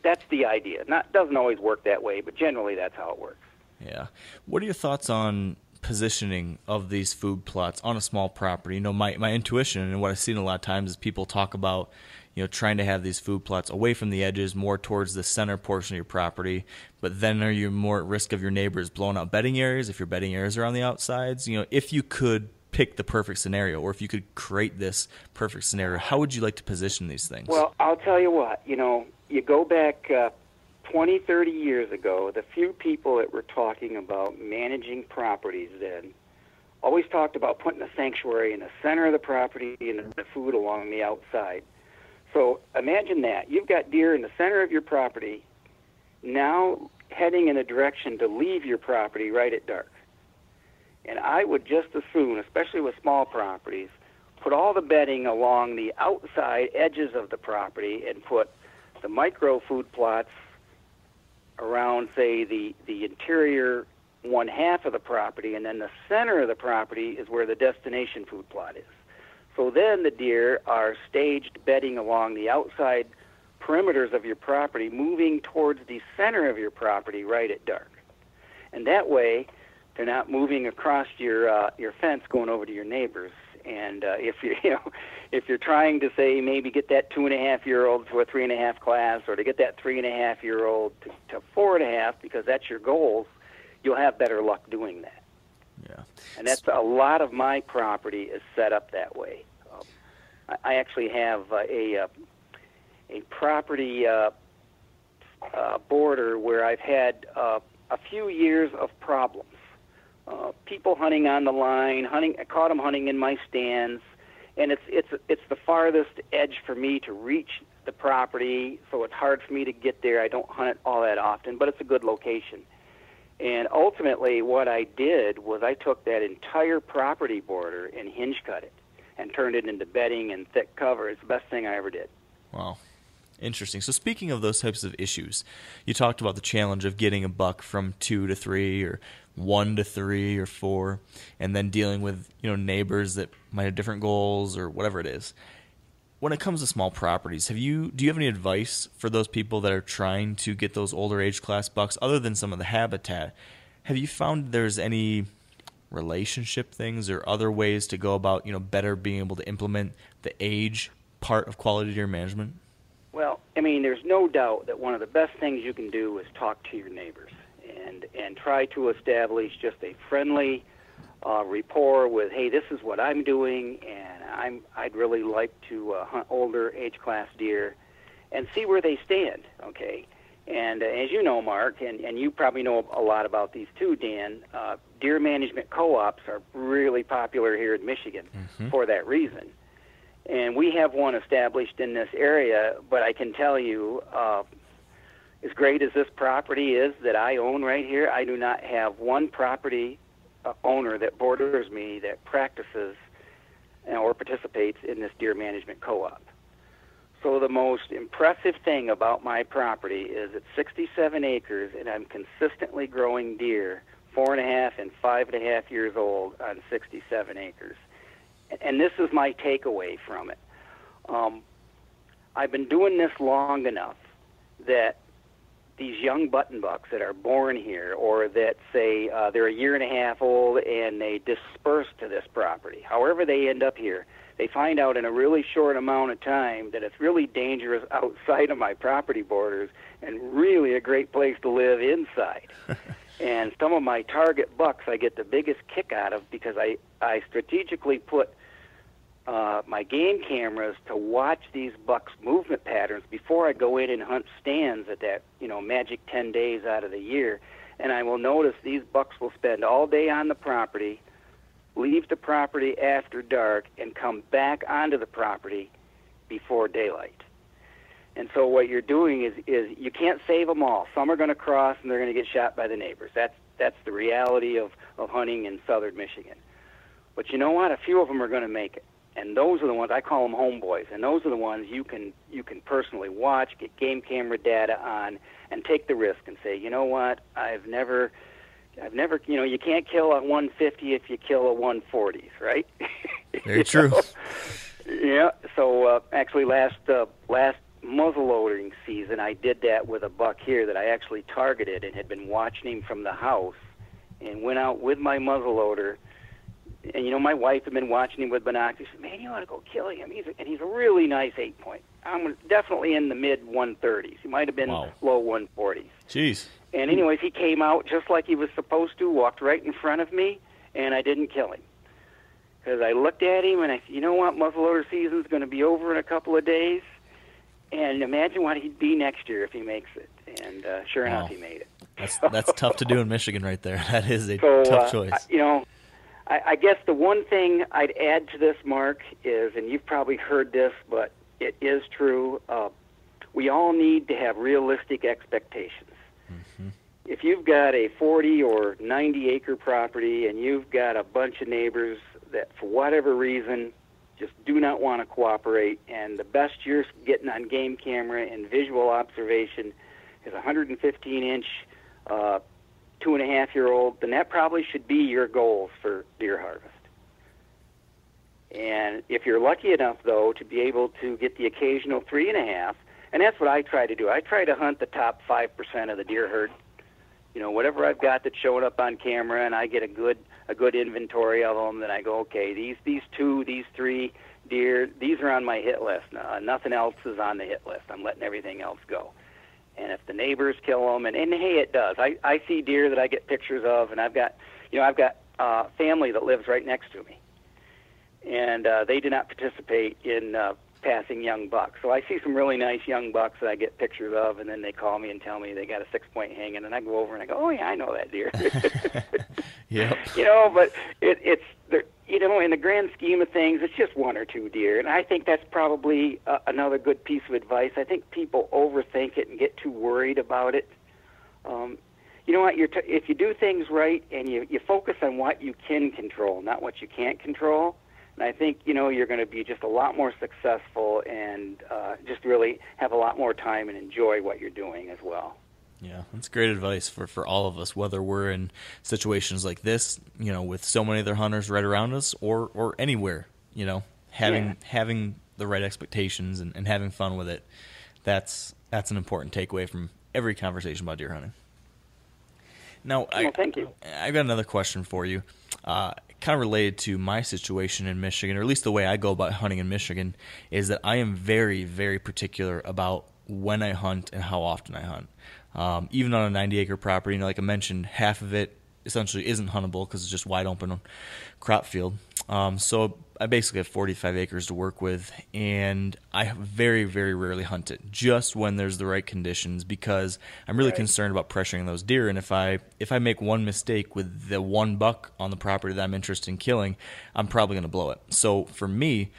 That's the idea. Not doesn't always work that way, but generally that's how it works.
Yeah. What are your thoughts on positioning of these food plots on a small property? You know, my, my intuition and what I've seen a lot of times is people talk about you know, trying to have these food plots away from the edges, more towards the center portion of your property. But then are you more at risk of your neighbors blowing out bedding areas if your bedding areas are on the outsides? You know, if you could pick the perfect scenario or if you could create this perfect scenario, how would you like to position these things?
Well, I'll tell you what, you know, you go back uh, 20, 30 years ago, the few people that were talking about managing properties then always talked about putting a sanctuary in the center of the property and the food along the outside. So imagine that. You've got deer in the center of your property, now heading in a direction to leave your property right at dark. And I would just as soon, especially with small properties, put all the bedding along the outside edges of the property and put the micro food plots around, say, the, the interior one half of the property, and then the center of the property is where the destination food plot is. So then the deer are staged bedding along the outside perimeters of your property, moving towards the center of your property right at dark. And that way, they're not moving across your uh, your fence going over to your neighbors. And uh, if you you know if you're trying to say maybe get that two and a half year old to a three and a half class, or to get that three and a half year old to, to four and a half, because that's your goals, you'll have better luck doing that.
Yeah.
And that's a lot of my property is set up that way. Um, I, actually have uh, a uh, a property uh, uh, border where I've had uh, a few years of problems. Uh, people hunting on the line, hunting. I caught them hunting in my stands, and it's it's it's the farthest edge for me to reach the property, so it's hard for me to get there. I don't hunt it all that often, but it's a good location. And ultimately, what I did was I took that entire property border and hinge cut it and turned it into bedding and thick cover. It's the best thing I ever did.
Wow. Interesting. So speaking of those types of issues, you talked about the challenge of getting a buck from two to three or one to three or four, and then dealing with, you know, neighbors that might have different goals or whatever it is. When it comes to small properties, have you do you have any advice for those people that are trying to get those older age class bucks other than some of the habitat? Have you found there's any relationship things or other ways to go about, you know, better being able to implement the age part of quality deer management?
Well, I mean, there's no doubt that one of the best things you can do is talk to your neighbors and and try to establish just a friendly uh, rapport with, hey, this is what I'm doing, and I'm I'd really like to uh, hunt older age class deer, and see where they stand. Okay, and uh, as you know, Mark, and and you probably know a lot about these too, Dan. Uh, deer management co-ops are really popular here in Michigan for that reason. And we have one established in this area, but I can tell you, uh, as great as this property is that I own right here, I do not have one property owner that borders me that practices uh, or participates in this deer management co-op. So the most impressive thing about my property is it's 67 acres, and I'm consistently growing deer, four and a half and five and a half years old, on 67 acres. And this is my takeaway from it. Um, I've been doing this long enough that these young button bucks that are born here, or that say uh, they're a year and a half old and they disperse to this property, however they end up here, they find out in a really short amount of time that it's really dangerous outside of my property borders and really a great place to live inside. and some of my target bucks I get the biggest kick out of because I, I strategically put uh, my game cameras to watch these bucks' movement patterns before I go in and hunt stands at that, you know, magic 10 days out of the year. And I will notice these bucks will spend all day on the property, leave the property after dark, and come back onto the property before daylight. And so what you're doing is is you can't save them all. Some are going to cross and they're going to get shot by the neighbors. That's that's the reality of of hunting in southern Michigan. But you know what? A few of them are going to make it and those are the ones I call them homeboys, and those are the ones you can you can personally watch, get game camera data on, and take the risk and say, you know what, I've never, I've never, you know, you can't kill a 150 if you kill a 140s, right?
Very true.
know? Yeah. So uh, actually, last uh, last muzzleloading season, I did that with a buck here that I actually targeted and had been watching him from the house, and went out with my muzzleloader and you know my wife had been watching him with binoculars. She said, "Man, you ought to go kill him." He's a, and he's a really nice eight point. I'm definitely in the mid 130s. He might have been
Wow.
low 140s.
Jeez.
And anyways, he came out just like he was supposed to, walked right in front of me, and I didn't kill him. Because I looked at him and I said, you know what, muzzleloader season's going to be over in a couple of days, and imagine what he'd be next year if he makes it. And uh, sure
Wow.
enough, he made it.
That's that's tough to do in Michigan right there. That is a
So,
tough
uh,
choice.
I- you know, I, I guess the one thing I'd add to this, Mark, is, and you've probably heard this, but it is true. Uh, we all need to have realistic expectations. If you've got a 40 or 90 acre property and you've got a bunch of neighbors that, for whatever reason, just do not want to cooperate, and the best you're getting on game camera and visual observation is 115 inch uh, two and a half year old, then that probably should be your goals for deer harvest. And if you're lucky enough, though, to be able to get the occasional three and a half, and that's what I try to do. I try to hunt the top five percent of the deer herd, you know, whatever I've got that's showing up on camera, and I get a good a good inventory of them. Then I go, okay, these these two, these three deer, these are on my hit list. Uh, nothing else is on the hit list. I'm letting everything else go. And if the neighbors kill them, and, and hey, it does. I I see deer that I get pictures of, and I've got, you know, I've got uh, family that lives right next to me, and uh, they do not participate in uh, passing young bucks. So I see some really nice young bucks that I get pictures of, and then they call me and tell me they got a six point hanging, and I go over and I go, oh yeah, I know that deer.
Yep.
you know, but it, it's there. You know, in the grand scheme of things, it's just one or two deer, and I think that's probably uh, another good piece of advice. I think people overthink it and get too worried about it. Um, you know what? You're t- if you do things right and you you focus on what you can control, not what you can't control, and I think you know you're going to be just a lot more successful and uh, just really have a lot more time and enjoy what you're doing as well.
Yeah, that's great advice for, for all of us, whether we're in situations like this, you know, with so many other hunters right around us, or or anywhere, you know, having
Yeah.
having the right expectations and, and having fun with it. That's that's an important takeaway from every conversation about deer hunting. Now, I,
thank you.
I've got another question for you, uh, kind of related to my situation in Michigan, or at least the way I go about hunting in Michigan, is that I am very, very particular about when I hunt and how often I hunt. Um, even on a 90 acre property, you know, like I mentioned, half of it essentially isn't huntable because it's just wide open crop field. Um, so I basically have 45 acres to work with, and I very, very rarely hunt it. Just when there's the right conditions, because I'm really
Right.
concerned about pressuring those deer. And if I if I make one mistake with the one buck on the property that I'm interested in killing, I'm probably going to blow it. So for me,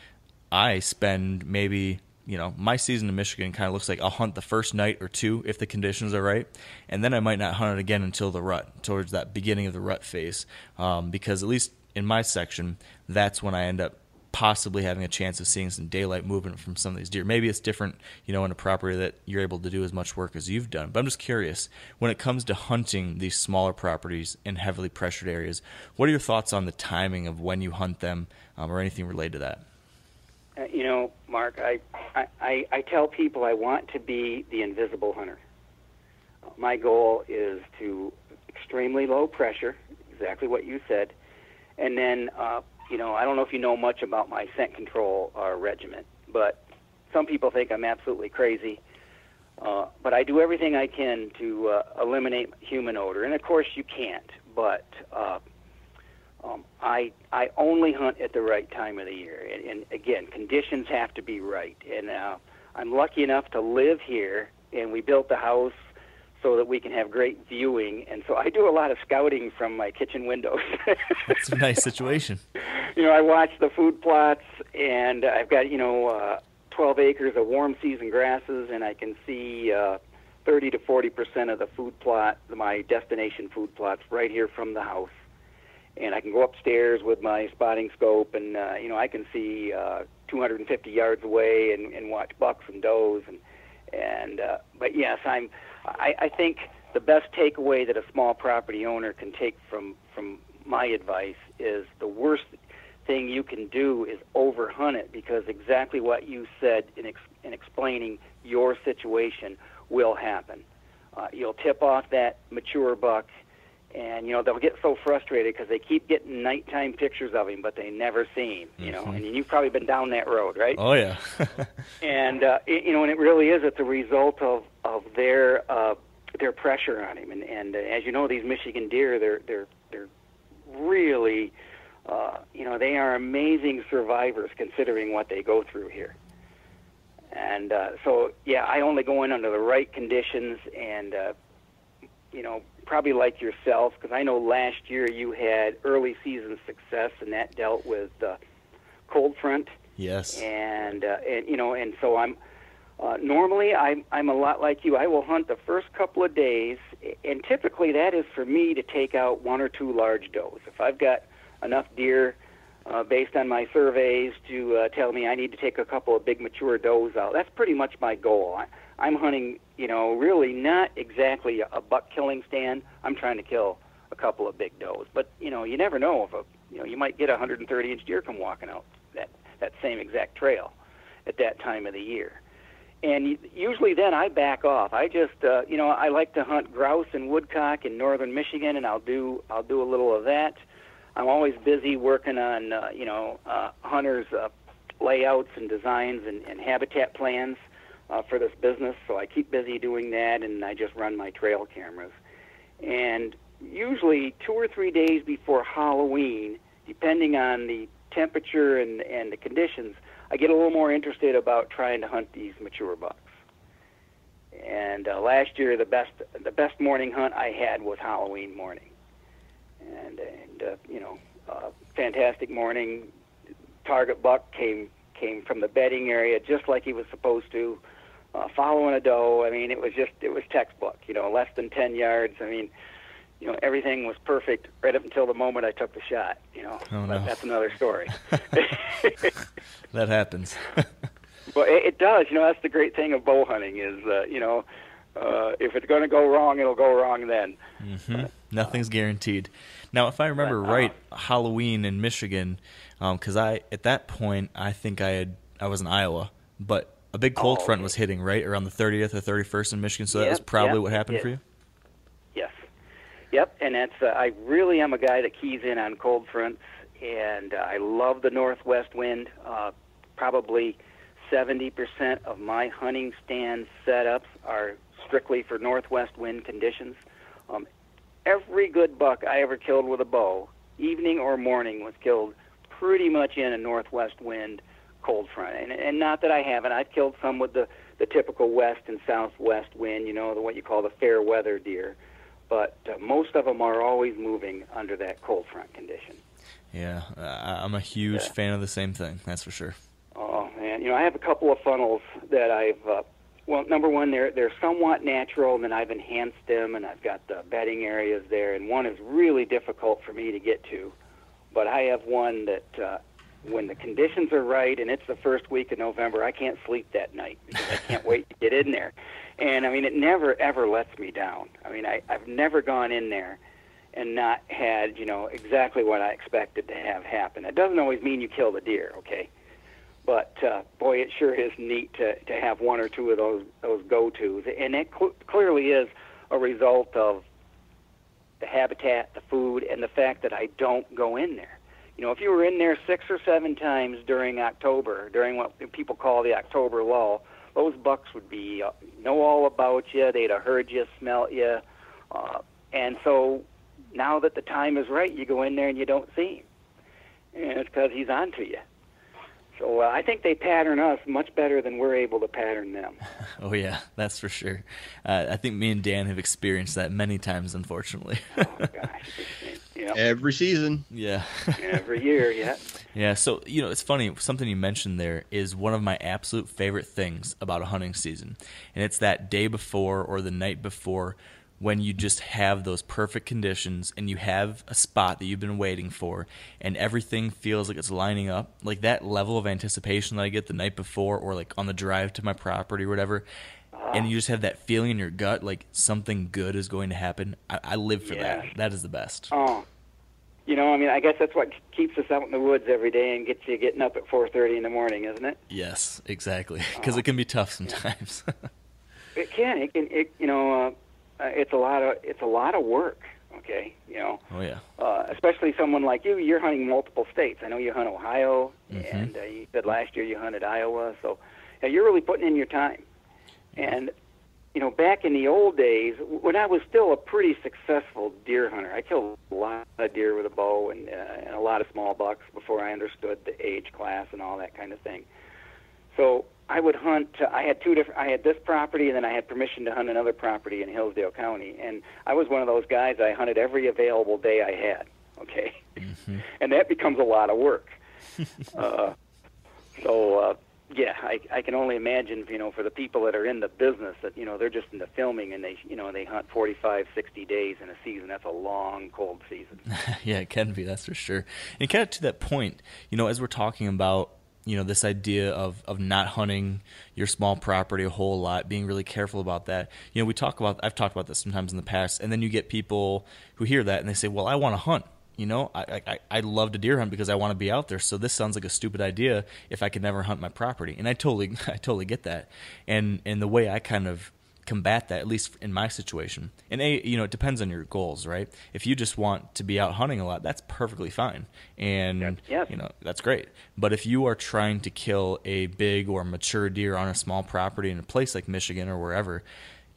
I spend maybe you know my season in Michigan kind of looks like I'll hunt the first night or two if the conditions are right, and then I might not hunt it again until the rut, towards that beginning of the rut phase, um, because at least in my section, that's when I end up possibly having a chance of seeing some daylight movement from some of these deer. Maybe it's different, you know, in a property that you're able to do as much work as you've done. But I'm just curious, when it comes to hunting these smaller properties in heavily pressured areas, what are your thoughts on the timing of when you hunt them, um, or anything related to that?
Uh, you know, Mark, I, I, I, tell people I want to be the invisible hunter. My goal is to extremely low pressure, exactly what you said, and then, uh, you know, I don't know if you know much about my scent control uh, regiment, but some people think I'm absolutely crazy. Uh, but I do everything I can to uh, eliminate human odor, and of course you can't. But uh, um, I I only hunt at the right time of the year, and, and again, conditions have to be right. And uh, I'm lucky enough to live here, and we built the house so that we can have great viewing. And so I do a lot of scouting from my kitchen windows.
It's a nice situation.
you know, I watch the food plots, and I've got you know uh, 12 acres of warm season grasses, and I can see uh, 30 to 40 percent of the food plot, my destination food plots, right here from the house. And I can go upstairs with my spotting scope, and uh, you know I can see uh, 250 yards away and, and watch bucks and does, and and uh, but yes, I'm. I, I think the best takeaway that a small property owner can take from from my advice is the worst thing you can do is overhunt it because exactly what you said in, ex- in explaining your situation will happen. Uh, you'll tip off that mature buck, and you know they'll get so frustrated because they keep getting nighttime pictures of him, but they never see him. You know, and you've probably been down that road, right?
Oh yeah.
and uh, it, you know, and it really is. It's a result of of their uh, their pressure on him. And and uh, as you know, these Michigan deer, they're they're they're really, uh, you know, they are amazing survivors considering what they go through here. And uh, so, yeah, I only go in under the right conditions, and uh, you know, probably like yourself, because I know last year you had early season success, and that dealt with uh, cold front
yes.
and uh, and you know, and so I'm uh, normally I'm I'm a lot like you. I will hunt the first couple of days, and typically that is for me to take out one or two large does. If I've got enough deer uh, based on my surveys to uh, tell me I need to take a couple of big mature does out, that's pretty much my goal. I, I'm hunting, you know, really not exactly a buck killing stand. I'm trying to kill a couple of big does, but you know, you never know if a you know you might get a 130 inch deer come walking out that that same exact trail at that time of the year. and usually then I back off. I just, uh, you know, I like to hunt grouse and woodcock in northern Michigan, and I'll do I'll do a little of that. I'm always busy working on, uh, you know, uh, hunters' uh, layouts and designs and, and habitat plans for this business. So I keep busy doing that, and I just run my trail cameras. And usually two or three days before Halloween, depending on the temperature and and the conditions, I get a little more interested about trying to hunt these mature bucks. And uh, last year, the best the best morning hunt I had was Halloween morning, and and uh, you know, uh, fantastic morning. Target buck came came from the bedding area just like he was supposed to, uh, following a doe. I mean, it was just it was textbook. You know, less than ten yards. I mean, you know, everything was perfect right up until the moment I took the shot. You know,
Oh, no.
that's another story.
That happens.
Well, it, it does. You know, that's the great thing of bow hunting is, uh, you know, uh, if it's going to go wrong, it'll go wrong then.
hmm Nothing's guaranteed. Now, if I remember
But, uh,
right, Halloween in Michigan, because I at that point I think I had I was in Iowa, but a big cold
Oh,
front
okay.
was hitting right around the 30th or 31st in Michigan, so that was probably
yep,
what happened for you.
Yes. Yep. And that's uh, I really am a guy that keys in on cold fronts, and uh, I love the northwest wind. Uh, probably 70% of my hunting stand setups are strictly for northwest wind conditions. Um, every good buck I ever killed with a bow, evening or morning, was killed pretty much in a northwest wind cold front. And, and not that I haven't. I've killed some with the, the typical west and southwest wind, you know, the what you call the fair weather deer. But uh, most of them are always moving under that cold front condition.
Yeah, uh, I'm a huge
Yeah.
fan of the same thing. That's for sure.
Oh man, you know I have a couple of funnels that I've. Uh, well, number one, they're they're somewhat natural, and then I've enhanced them, and I've got the bedding areas there, and one is really difficult for me to get to, but I have one that uh, when the conditions are right, and it's the first week of November, I can't sleep that night because I can't wait to get in there, and I mean it never ever lets me down. I mean I I've never gone in there and not had you know exactly what I expected to have happen. It doesn't always mean you kill the deer, okay? But uh, boy, it sure is neat to to have one or two of those those go tos, and it cl- clearly is a result of the habitat, the food, and the fact that I don't go in there. You know, if you were in there six or seven times during October, during what people call the October lull, those bucks would be uh, know all about you. They'd have heard you, smelt you, uh, and so now that the time is right, you go in there and you don't see him, and it's because he's onto you. So uh, I think they pattern us much better than we're able to pattern them.
Oh yeah, that's for sure. Uh, I think me and Dan have experienced that many times, unfortunately.
Oh gosh, know,
Every season.
yeah.
every year, yeah.
Yeah, so you know, it's funny. Something you mentioned there is one of my absolute favorite things about a hunting season, and it's that day before or the night before when you just have those perfect conditions and you have a spot that you've been waiting for, and everything feels like it's lining up. Like that level of anticipation that I get the night before, or like on the drive to my property or whatever. And you just have that feeling in your gut, like something good is going to happen. I, I live for
Yes.
that. That is the best.
Oh, you know, I mean, I guess that's what keeps us out in the woods every day and gets you getting up at 4:30 in the morning, isn't it?
Yes, exactly. Because it can be tough sometimes.
It can. It can. It you know, uh, uh, it's a lot of it's a lot of work. Okay, you know,
oh yeah.
uh, especially someone like you. You're hunting multiple states. I know you hunt Ohio, and uh, you said last year you hunted Iowa. So, yeah, you're really putting in your time. And you know, back in the old days, when I was still a pretty successful deer hunter, I killed a lot of deer with a bow and, uh, and a lot of small bucks before I understood the age class and all that kind of thing. So I would hunt. Uh, I had two different. I had this property, and then I had permission to hunt another property in Hillsdale County. And I was one of those guys. I hunted every available day I had. Okay, and that becomes a lot of work. uh, so uh, yeah, I, I can only imagine. You know, for the people that are in the business, that you know they're just into filming, and they you know they hunt 45, 60 days in a season. That's a long, cold season.
yeah, it can be. That's for sure. And kind of to that point, you know, as we're talking about, you know, this idea of of not hunting your small property a whole lot, being really careful about that. You know, we talk about. I've talked about this sometimes in the past, and then you get people who hear that and they say, "Well, I want to hunt." You know, I, I I love to deer hunt because I want to be out there. So this sounds like a stupid idea if I could never hunt my property, and I totally I totally get that. And and the way I kind of combat that, at least in my situation. And a, you know, it depends on your goals, right? If you just want to be out hunting a lot, that's perfectly fine, and
Yes.
you know that's great. But if you are trying to kill a big or mature deer on a small property in a place like Michigan or wherever,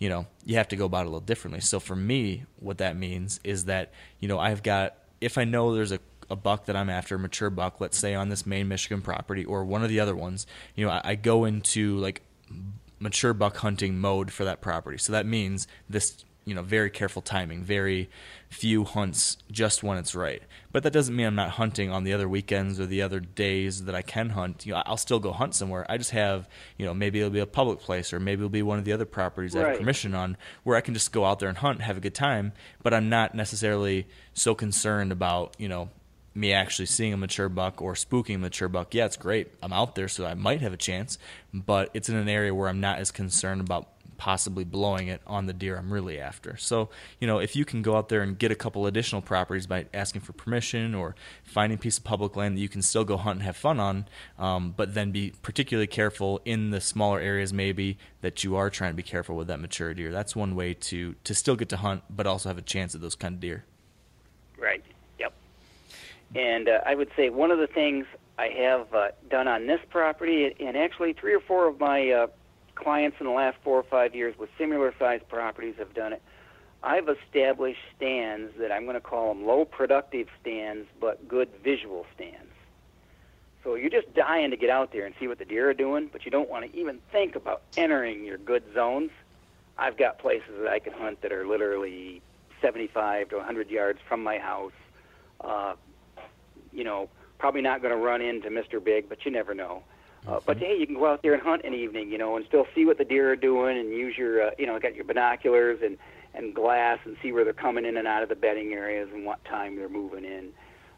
you know, you have to go about it a little differently. So for me, what that means is that you know I've got if I know there's a a buck that I'm after, a mature buck, let's say on this main Michigan property or one of the other ones, you know, I, I go into like mature buck hunting mode for that property. So that means this, you know, very careful timing, very few hunts just when it's right. But that doesn't mean I'm not hunting on the other weekends or the other days that I can hunt. You know, I'll still go hunt somewhere. I just have, you know, maybe it'll be a public place or maybe it'll be one of the other properties I have permission on where I can just go out there and hunt, have a good time, but I'm not necessarily so concerned about, you know, me actually seeing a mature buck or spooking a mature buck, yeah, it's great. I'm out there, so I might have a chance, but it's in an area where I'm not as concerned about possibly blowing it on the deer I'm really after. So, you know, if you can go out there and get a couple additional properties by asking for permission or finding a piece of public land that you can still go hunt and have fun on, um, but then be particularly careful in the smaller areas maybe that you are trying to be careful with that mature deer. That's one way to to still get to hunt, but also have a chance at those kind of deer.
Right. Yep. And uh, I would say one of the things I have uh, done on this property, and actually three or four of my uh, clients in the last four or five years with similar sized properties have done it. I've established stands that I'm going to call them low productive stands, but good visual stands. So you're just dying to get out there and see what the deer are doing, but you don't want to even think about entering your good zones. I've got places that I can hunt that are literally 75 to 100 yards from my house. Uh, you know, probably not going to run into Mr. Big, but you never know. Uh, but hey, you can go out there and hunt an evening, you know, and still see what the deer are doing, and use your, uh, you know, got your binoculars and and glass, and see where they're coming in and out of the bedding areas and what time they're moving in.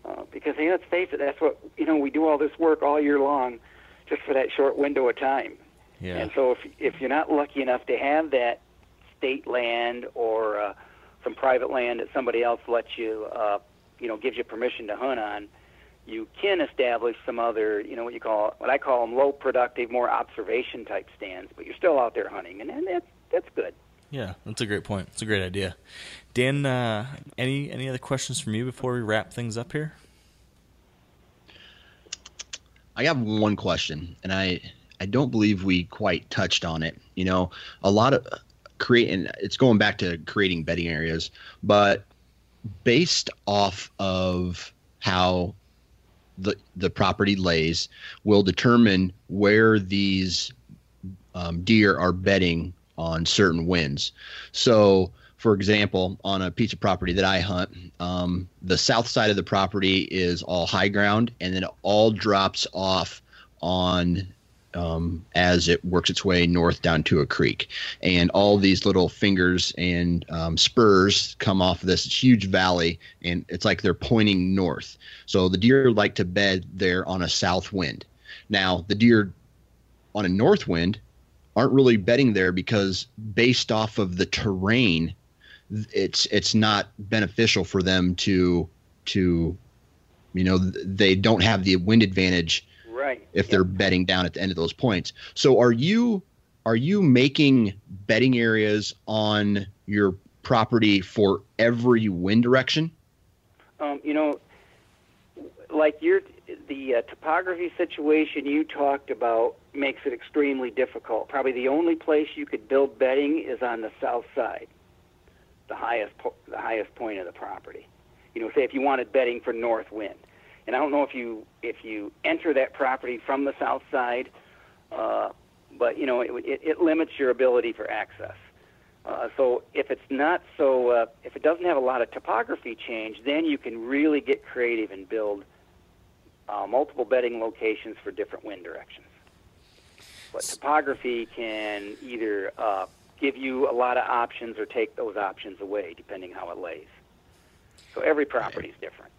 Uh, because hey, let's face it, that's what you know. We do all this work all year long, just for that short window of time.
Yeah.
And so if if you're not lucky enough to have that state land or uh, some private land that somebody else lets you, uh, you know, gives you permission to hunt on, you can establish some other, you know, what you call what I call them low productive, more observation type stands, but you're still out there hunting, and, and that's that's good.
Yeah, that's a great point. It's a great idea. Dan, uh, any any other questions from you before we wrap things up here?
I have one question, and I I don't believe we quite touched on it. You know, a lot of creating it's going back to creating bedding areas, but based off of how the the property lays will determine where these um, deer are bedding on certain winds. So, for example, on a piece of property that I hunt, um, the south side of the property is all high ground, and then it all drops off on um, as it works its way north down to a creek. And all these little fingers and um, spurs come off of this huge valley, and it's like they're pointing north. So the deer like to bed there on a south wind. Now, the deer on a north wind aren't really bedding there because based off of the terrain it's it's not beneficial for them to to you know they don't have the wind advantage
Right.
if they're bedding down at the end of those points so are you are you making bedding areas on your property for every wind direction
Um, you know, like your the uh, topography situation you talked about makes it extremely difficult. Probably the only place you could build bedding is on the south side, the highest po- the highest point of the property. You know, say if you wanted bedding for north wind, and I don't know if you if you enter that property from the south side, uh, but you know it, it, it limits your ability for access. Uh, so if it's not so, uh, if it doesn't have a lot of topography change, then you can really get creative and build uh, multiple bedding locations for different wind directions. But topography can either uh, give you a lot of options or take those options away, depending how it lays. So every property is different.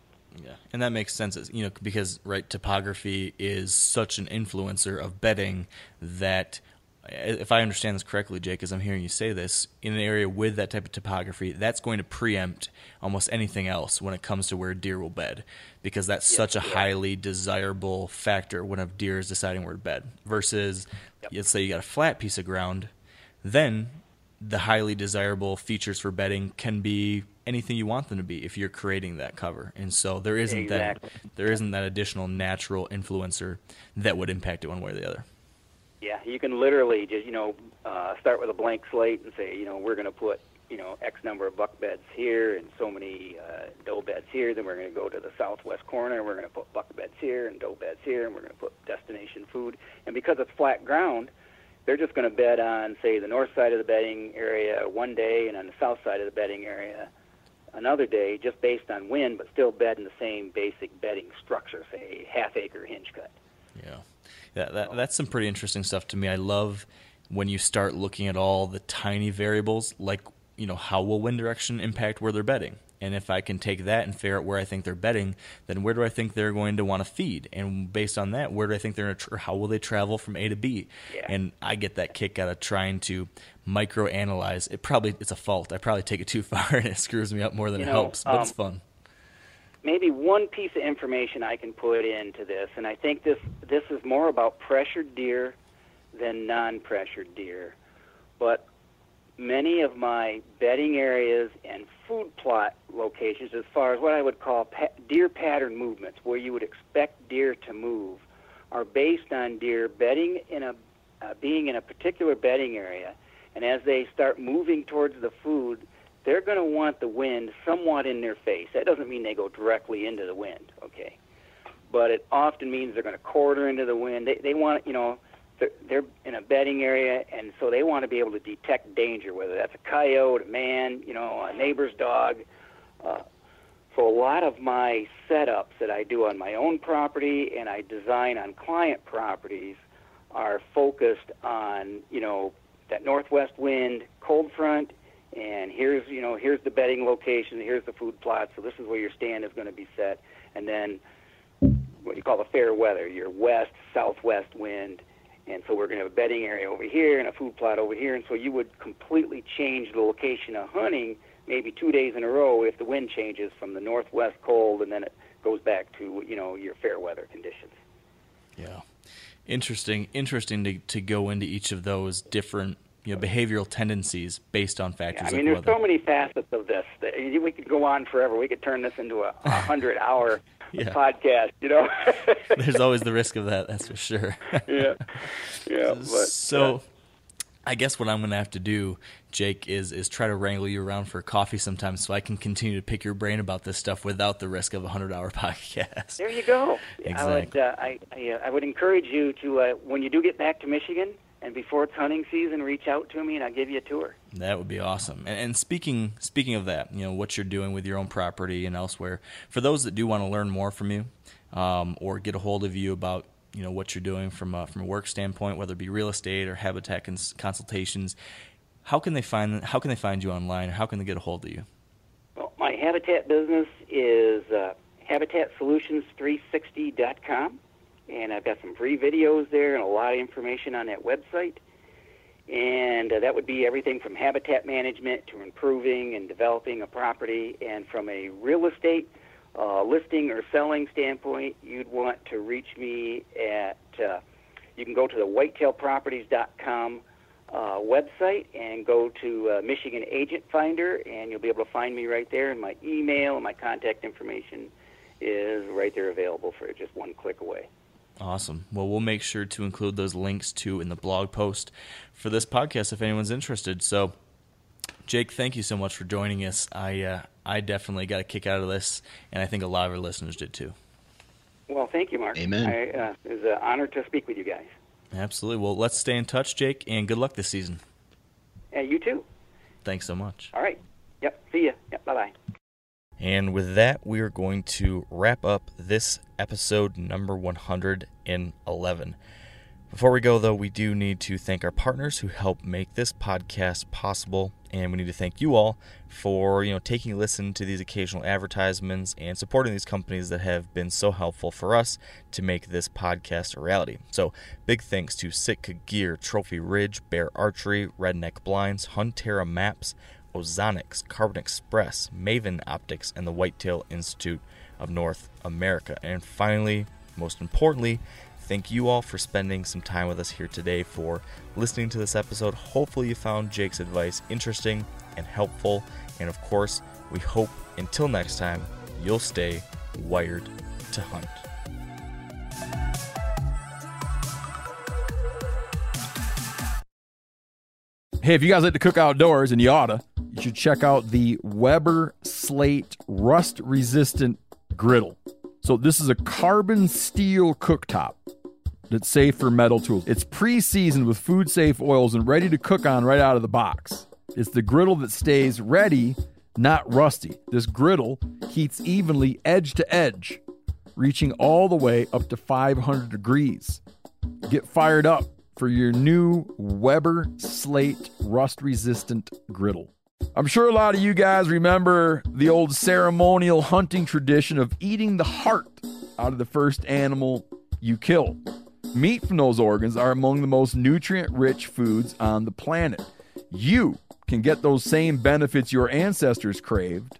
Yeah, and that makes sense. You know, because right, topography is such an influencer of bedding that uh, if I understand this correctly, Jake, as I'm hearing you say this, in an area with that type of topography, that's going to preempt almost anything else when it comes to where deer will bed, because that's such a highly desirable factor when a deer is deciding where to bed. Versus, let's say you got a flat piece of ground, then the highly desirable features for bedding can be anything you want them to be if you're creating that cover. And so there isn't
Exactly.
that there isn't that additional natural influencer that would impact it one way or the other.
Yeah, you can literally just you know uh, start with a blank slate and say you know we're going to put you know X number of buck beds here and so many uh, doe beds here. Then we're going to go to the southwest corner and we're going to put buck beds here and doe beds here and we're going to put destination food. And because it's flat ground, they're just going to bed on say the north side of the bedding area one day and on the south side of the bedding area another day, just based on wind, but still bed in the same basic bedding structure, say half acre hinge cut.
Yeah. That, that that's some pretty interesting stuff to me. I love when you start looking at all the tiny variables like, you know, how will wind direction impact where they're bedding? And if I can take that and figure out where I think they're bedding, then where do I think they're going to want to feed? And based on that, where do I think they're going to, tra- how will they travel from A to B?
Yeah.
And I get that kick out of trying to micro analyze. It probably it's a fault. I probably take it too far and it screws me up more than
You
it
know,
helps, but it's
um,
fun.
maybe one piece of information I can put into this, and I think this this is more about pressured deer than non-pressured deer, but many of my bedding areas and food plot locations, as far as what I would call pa- deer pattern movements, where you would expect deer to move, are based on deer bedding in a uh, being in a particular bedding area, and as they start moving towards the food, they're going to want the wind somewhat in their face. That doesn't mean they go directly into the wind, okay? But it often means they're going to quarter into the wind. They, they want, you know, they're, they're in a bedding area, and so they want to be able to detect danger, whether that's a coyote, a man, you know, a neighbor's dog. Uh, so a lot of my setups that I do on my own property and I design on client properties are focused on, you know, that northwest wind, cold front, and here's, you know, here's the bedding location, here's the food plot, so this is where your stand is going to be set, and then what you call the fair weather, your west, southwest wind, and so we're going to have a bedding area over here and a food plot over here, and so you would completely change the location of hunting maybe two days in a row if the wind changes from the northwest cold and then it goes back to you know your fair weather conditions.
Yeah. Interesting interesting to, to go into each of those different you know behavioral tendencies based on factors Yeah,
I mean, there's
weather.
so many facets of this. That we could go on forever. We could turn this into a, a hundred-hour
Yeah.
podcast. You know.
There's always the risk of that, that's for sure.
yeah. Yeah. But,
so I guess what I'm going to have to do, Jake, is is try to wrangle you around for coffee sometimes, so I can continue to pick your brain about this stuff without the risk of a 100-hour podcast.
There you go. I would,
Exactly.
uh, I, I, uh, I would encourage you to, uh, when you do get back to Michigan and before it's hunting season, reach out to me and I'll give you a tour.
That would be awesome. And, and speaking speaking of that, you know what you're doing with your own property and elsewhere. For those that do want to learn more from you, um, or get a hold of you about you know what you're doing from a, from a work standpoint, whether it be real estate or habitat cons- consultations, how can they find how can they find you online? Or how can they get a hold of you?
Well, my habitat business is uh, habitatsolutions360.com, and I've got some free videos there and a lot of information on that website. And uh, that would be everything from habitat management to improving and developing a property. And from a real estate uh, listing or selling standpoint, you'd want to reach me at, uh, you can go to the whitetailproperties.com uh, website and go to uh, Michigan Agent Finder, and you'll be able to find me right there. And my email and my contact information is right there available for just one click away.
Awesome. Well, we'll make sure to include those links too in the blog post for this podcast if anyone's interested. So, Jake, thank you so much for joining us. I uh, I definitely got a kick out of this, and I think a lot of our listeners did too.
Well, thank you, Mark.
Amen.
I, uh, it was an honor to speak with you guys.
Absolutely. Well, let's stay in touch, Jake, and good luck this season.
And you too.
Thanks so much.
All right. Yep. See ya. Yep. Bye bye.
And with that, we are going to wrap up this episode number 111. Before we go, though, we do need to thank our partners who help make this podcast possible and we need to thank you all for you know taking a listen to these occasional advertisements and supporting these companies that have been so helpful for us to make this podcast a reality. So big thanks to Sitka Gear, Trophy Ridge, Bear Archery, Redneck Blinds, Huntera Maps, Ozonics, Carbon Express, Maven Optics, and the Whitetail Institute of North America. And finally, most importantly, thank you all for spending some time with us here today for listening to this episode. Hopefully, you found Jake's advice interesting and helpful. And of course, we hope until next time, you'll stay wired to hunt.
Hey, if you guys like to cook outdoors, and you oughta, you should check out the Weber Slate Rust Resistant Griddle. So, this is a carbon steel cooktop that's safe for metal tools. It's pre seasoned with food safe oils and ready to cook on right out of the box. It's the griddle that stays ready, not rusty. This griddle heats evenly edge to edge, reaching all the way up to 500 degrees. Get fired up for your new Weber Slate rust resistant griddle. I'm sure a lot of you guys remember the old ceremonial hunting tradition of eating the heart out of the first animal you kill. Meat from those organs are among the most nutrient rich foods on the planet. You can get those same benefits your ancestors craved